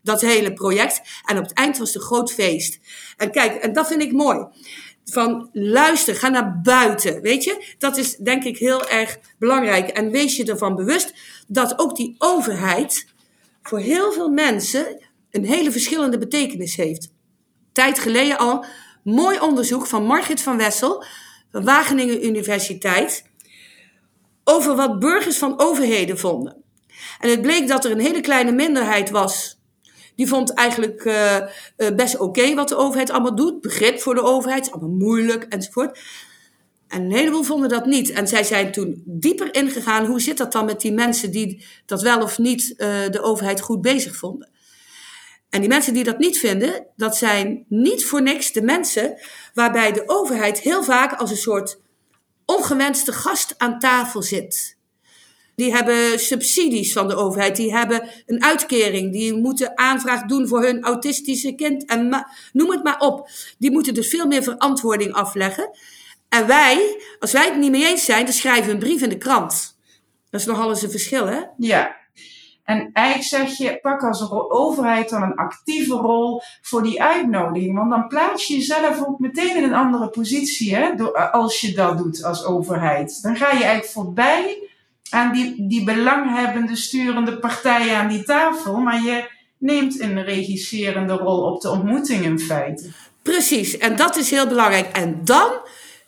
dat hele project. En op het eind was het een groot feest. En kijk, en dat vind ik mooi. Van luister, ga naar buiten. Weet je, dat is denk ik heel erg belangrijk. En wees je ervan bewust dat ook die overheid voor heel veel mensen een hele verschillende betekenis heeft tijd geleden al mooi onderzoek van Margit van Wessel van Wageningen Universiteit over wat burgers van overheden vonden. En het bleek dat er een hele kleine minderheid was. Die vond eigenlijk uh, best oké wat de overheid allemaal doet. Begrip voor de overheid, is allemaal moeilijk enzovoort. En een heleboel vonden dat niet. En zij zijn toen dieper ingegaan. Hoe zit dat dan met die mensen die dat wel of niet uh, de overheid goed bezig vonden? En die mensen die dat niet vinden, dat zijn niet voor niks de mensen waarbij de overheid heel vaak als een soort ongewenste gast aan tafel zit. Die hebben subsidies van de overheid, die hebben een uitkering, die moeten aanvraag doen voor hun autistische kind en noem het maar op. Die moeten dus veel meer verantwoording afleggen. En wij, als wij het niet mee eens zijn, dan schrijven we een brief in de krant. Dat is nogal eens een verschil, hè? Ja, en eigenlijk zeg je, pak als overheid dan een actieve rol voor die uitnodiging. Want dan plaats je jezelf ook meteen in een andere positie hè, als je dat doet als overheid. Dan ga je eigenlijk voorbij aan die, die belanghebbende sturende partijen aan die tafel. Maar je neemt een regisserende rol op de ontmoeting in feite. Precies, en dat is heel belangrijk. En dan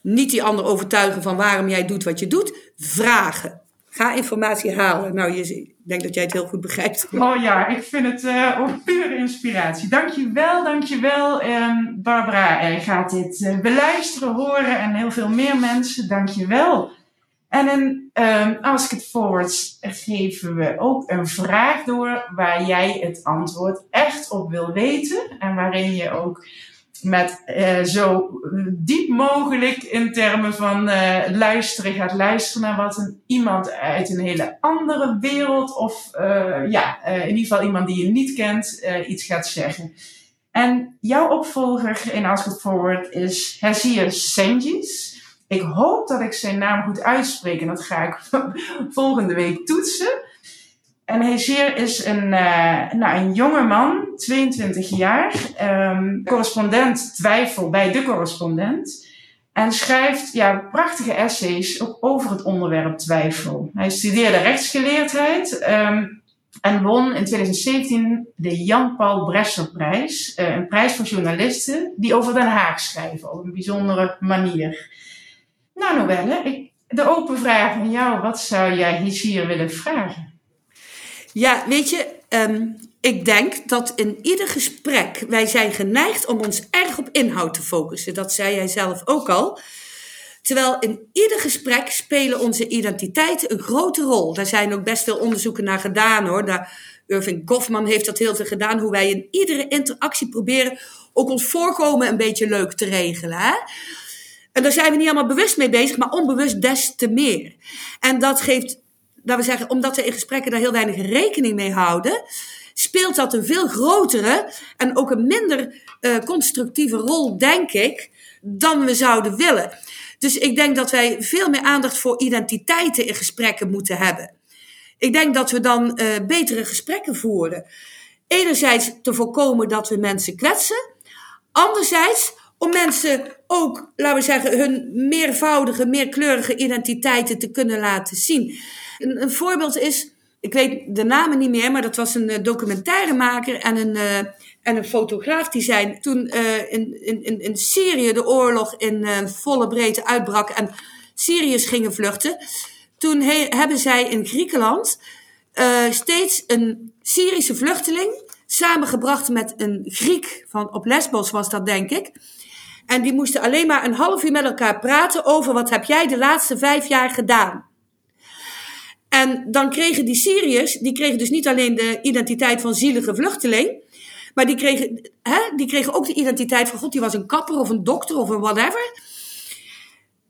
niet die ander overtuigen van waarom jij doet wat je doet. Vragen. Ga informatie halen. Nou, je, ik denk dat jij het heel goed begrijpt. Oh ja, ik vind het uh, pure inspiratie. Dankjewel, dankjewel. Um, Barbara uh, gaat dit uh, beluisteren, horen en heel veel meer mensen. Dankjewel. En in um, Ask It Forwards geven we ook een vraag door waar jij het antwoord echt op wil weten. En waarin je ook met uh, zo diep mogelijk in termen van uh, luisteren gaat luisteren naar wat een, iemand uit een hele andere wereld of uh, ja, in ieder geval iemand die je niet kent iets gaat zeggen. En jouw opvolger in Ask It Forward is Hesir Sengis. Ik hoop dat ik zijn naam goed uitspreek en dat ga ik volgende week toetsen. En Hezeer is een, uh, nou, een jonge man, 22 jaar, um, correspondent twijfel bij de correspondent. En schrijft ja, prachtige essays over het onderwerp twijfel. Hij studeerde rechtsgeleerdheid um, en won in 2017 de Jan-Paul Bresserprijs. Uh, een prijs voor journalisten die over Den Haag schrijven op een bijzondere manier. Nou, Noelle, ik, de open vraag aan jou. Wat zou jij hier willen vragen? Ja, weet je, um, ik denk dat in ieder gesprek wij zijn geneigd om ons erg op inhoud te focussen. Dat zei jij zelf ook al. Terwijl in ieder gesprek spelen onze identiteiten een grote rol. Daar zijn ook best veel onderzoeken naar gedaan hoor. Daar, Irving Goffman heeft dat heel veel gedaan. Hoe wij in iedere interactie proberen ook ons voorkomen een beetje leuk te regelen. Hè? En daar zijn we niet allemaal bewust mee bezig, maar onbewust des te meer. En dat geeft laten we zeggen, omdat we in gesprekken daar heel weinig rekening mee houden, speelt dat een veel grotere en ook een minder uh, constructieve rol, denk ik, dan we zouden willen. Dus ik denk dat wij veel meer aandacht voor identiteiten in gesprekken moeten hebben. Ik denk dat we dan uh, betere gesprekken voeren. Enerzijds te voorkomen dat we mensen kwetsen. Anderzijds om mensen ook, laten we zeggen, hun meervoudige, meerkleurige identiteiten te kunnen laten zien. Een, een, voorbeeld is, ik weet de namen niet meer, maar dat was een uh, documentairemaker en een, uh, en een fotograaf die zijn toen uh, in, in, in Syrië de oorlog in volle breedte uitbrak en Syriërs gingen vluchten. Toen he, hebben zij in Griekenland steeds een Syrische vluchteling samengebracht met een Griek van op Lesbos was dat denk ik. En die moesten alleen maar een half uur met elkaar praten over wat heb jij de laatste vijf jaar gedaan. En dan kregen die Syriërs, die kregen dus niet alleen de identiteit van zielige vluchteling, maar die kregen, hè, die kregen ook de identiteit van God, die was een kapper of een dokter of een whatever.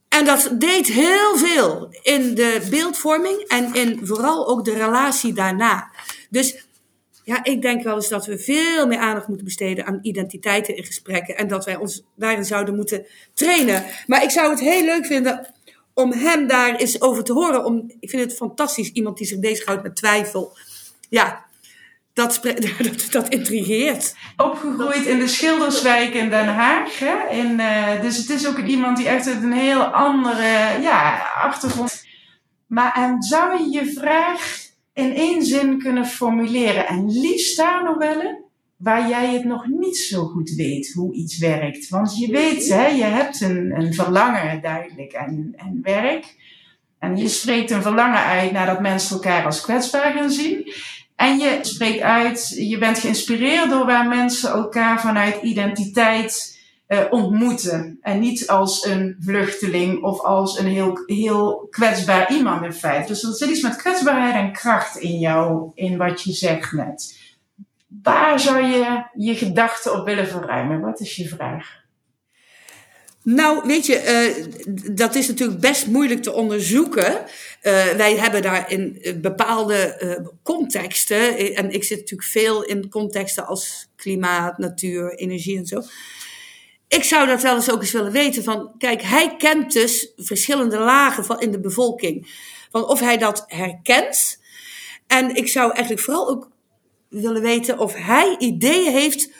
En dat deed heel veel in de beeldvorming en in vooral ook de relatie daarna. Dus ja, ik denk wel eens dat we veel meer aandacht moeten besteden aan identiteiten in gesprekken. En dat wij ons daarin zouden moeten trainen. Maar ik zou het heel leuk vinden om hem daar eens over te horen. Om, ik vind het fantastisch, iemand die zich bezighoudt met twijfel. Ja, dat, dat, dat intrigeert. Opgegroeid in de Schilderswijk in Den Haag. Hè? Uh, dus het is ook iemand die echt uit een heel andere ja, achtergrond. Maar en zou je je vraag in één zin kunnen formuleren? En liefst daar nog wel waar jij het nog niet zo goed weet hoe iets werkt. Want je weet, hè, je hebt een, een verlangen duidelijk en, en werk. En je spreekt een verlangen uit naar dat mensen elkaar als kwetsbaar gaan zien. En je spreekt uit, je bent geïnspireerd door waar mensen elkaar vanuit identiteit uh, ontmoeten. En niet als een vluchteling of als een heel, heel kwetsbaar iemand in feite. Dus er zit iets met kwetsbaarheid en kracht in jou, in wat je zegt net. Waar zou je je gedachten op willen verruimen? Wat is je vraag? Nou, weet je, uh, dat is natuurlijk best moeilijk te onderzoeken. Uh, wij hebben daar in bepaalde contexten, en ik zit natuurlijk veel in contexten als klimaat, natuur, energie en zo. Ik zou dat wel eens ook eens willen weten van, kijk, hij kent dus verschillende lagen van in de bevolking. Van of hij dat herkent. En ik zou eigenlijk vooral ook willen weten of hij ideeën heeft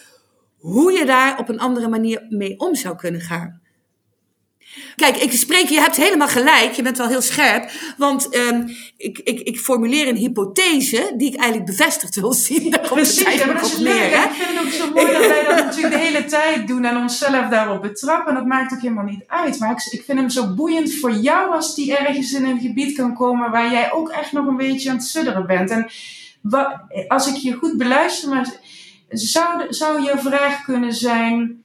hoe je daar op een andere manier mee om zou kunnen gaan. Kijk, ik spreek, je hebt helemaal gelijk, je bent wel heel scherp. Want um, ik, ik, ik formuleer een hypothese die ik eigenlijk bevestigd wil zien. Daar Precies, het ja, maar dat is leuk. neer, hè? Ik vind het ook zo mooi dat wij dat natuurlijk de hele tijd doen en onszelf daarop betrappen. Dat maakt ook helemaal niet uit. Maar ik, ik vind hem zo boeiend voor jou als die ergens in een gebied kan komen waar jij ook echt nog een beetje aan het sudderen bent. En wat, als ik je goed beluister, maar zou, zou je vraag kunnen zijn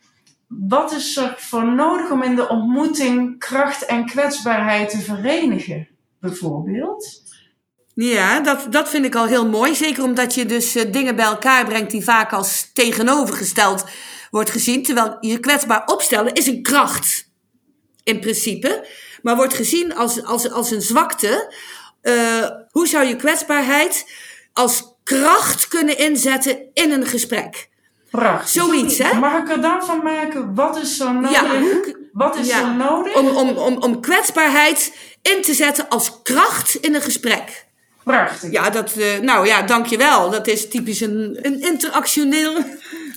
wat is er voor nodig om in de ontmoeting kracht en kwetsbaarheid te verenigen, bijvoorbeeld? Ja, dat, dat vind ik al heel mooi. Zeker omdat je dus uh, dingen bij elkaar brengt die vaak als tegenovergesteld wordt gezien. Terwijl je kwetsbaar opstellen is een kracht, in principe. Maar wordt gezien als, als, als een zwakte. Uh, hoe zou je kwetsbaarheid als kracht kunnen inzetten in een gesprek? Prachtig. Zoiets, hè? Mag ik er dan van maken, wat is zo nodig? Ja, wat is ja, er nodig? Om, om, om, om kwetsbaarheid in te zetten als kracht in een gesprek. Prachtig. Ja, dat, uh, nou ja, dankjewel. Dat is typisch een, een interactioneel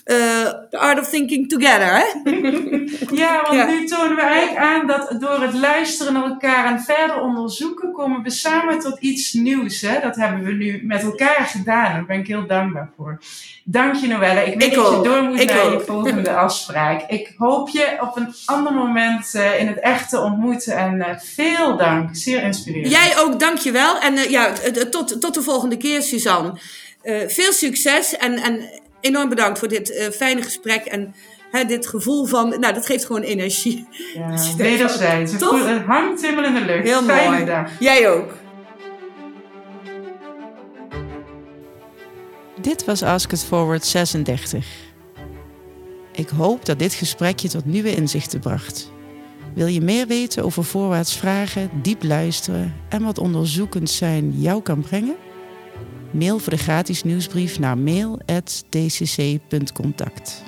the art of thinking together, hè? ja, want ja. nu tonen we eigenlijk aan dat door het luisteren naar elkaar en verder onderzoeken, komen we samen tot iets nieuws. Hè? Dat hebben we nu met elkaar gedaan. Daar ben ik heel dankbaar voor. Dank je, Noelle. Ik weet ik dat ook. je door moet ik naar ook. je volgende afspraak. Ik hoop je op een ander moment uh, in het echt te ontmoeten. En uh, veel dank. Zeer inspirerend. Jij ook, dankjewel. En uh, ja, tot, tot de volgende keer, Suzanne. veel succes en, en enorm bedankt voor dit uh, fijne gesprek en hè, dit gevoel van, nou, dat geeft gewoon energie. Ja, wederzijds. Het, voelt, het hangt helemaal in de lucht. Heel Fijne mooi. dag. Jij ook. Dit was Ask It Forward 36. Ik hoop dat dit gesprek je tot nieuwe inzichten bracht. Wil je meer weten over voorwaarts vragen, diep luisteren en wat onderzoekend zijn jou kan brengen? Mail voor de gratis nieuwsbrief naar mail.dcc.contact.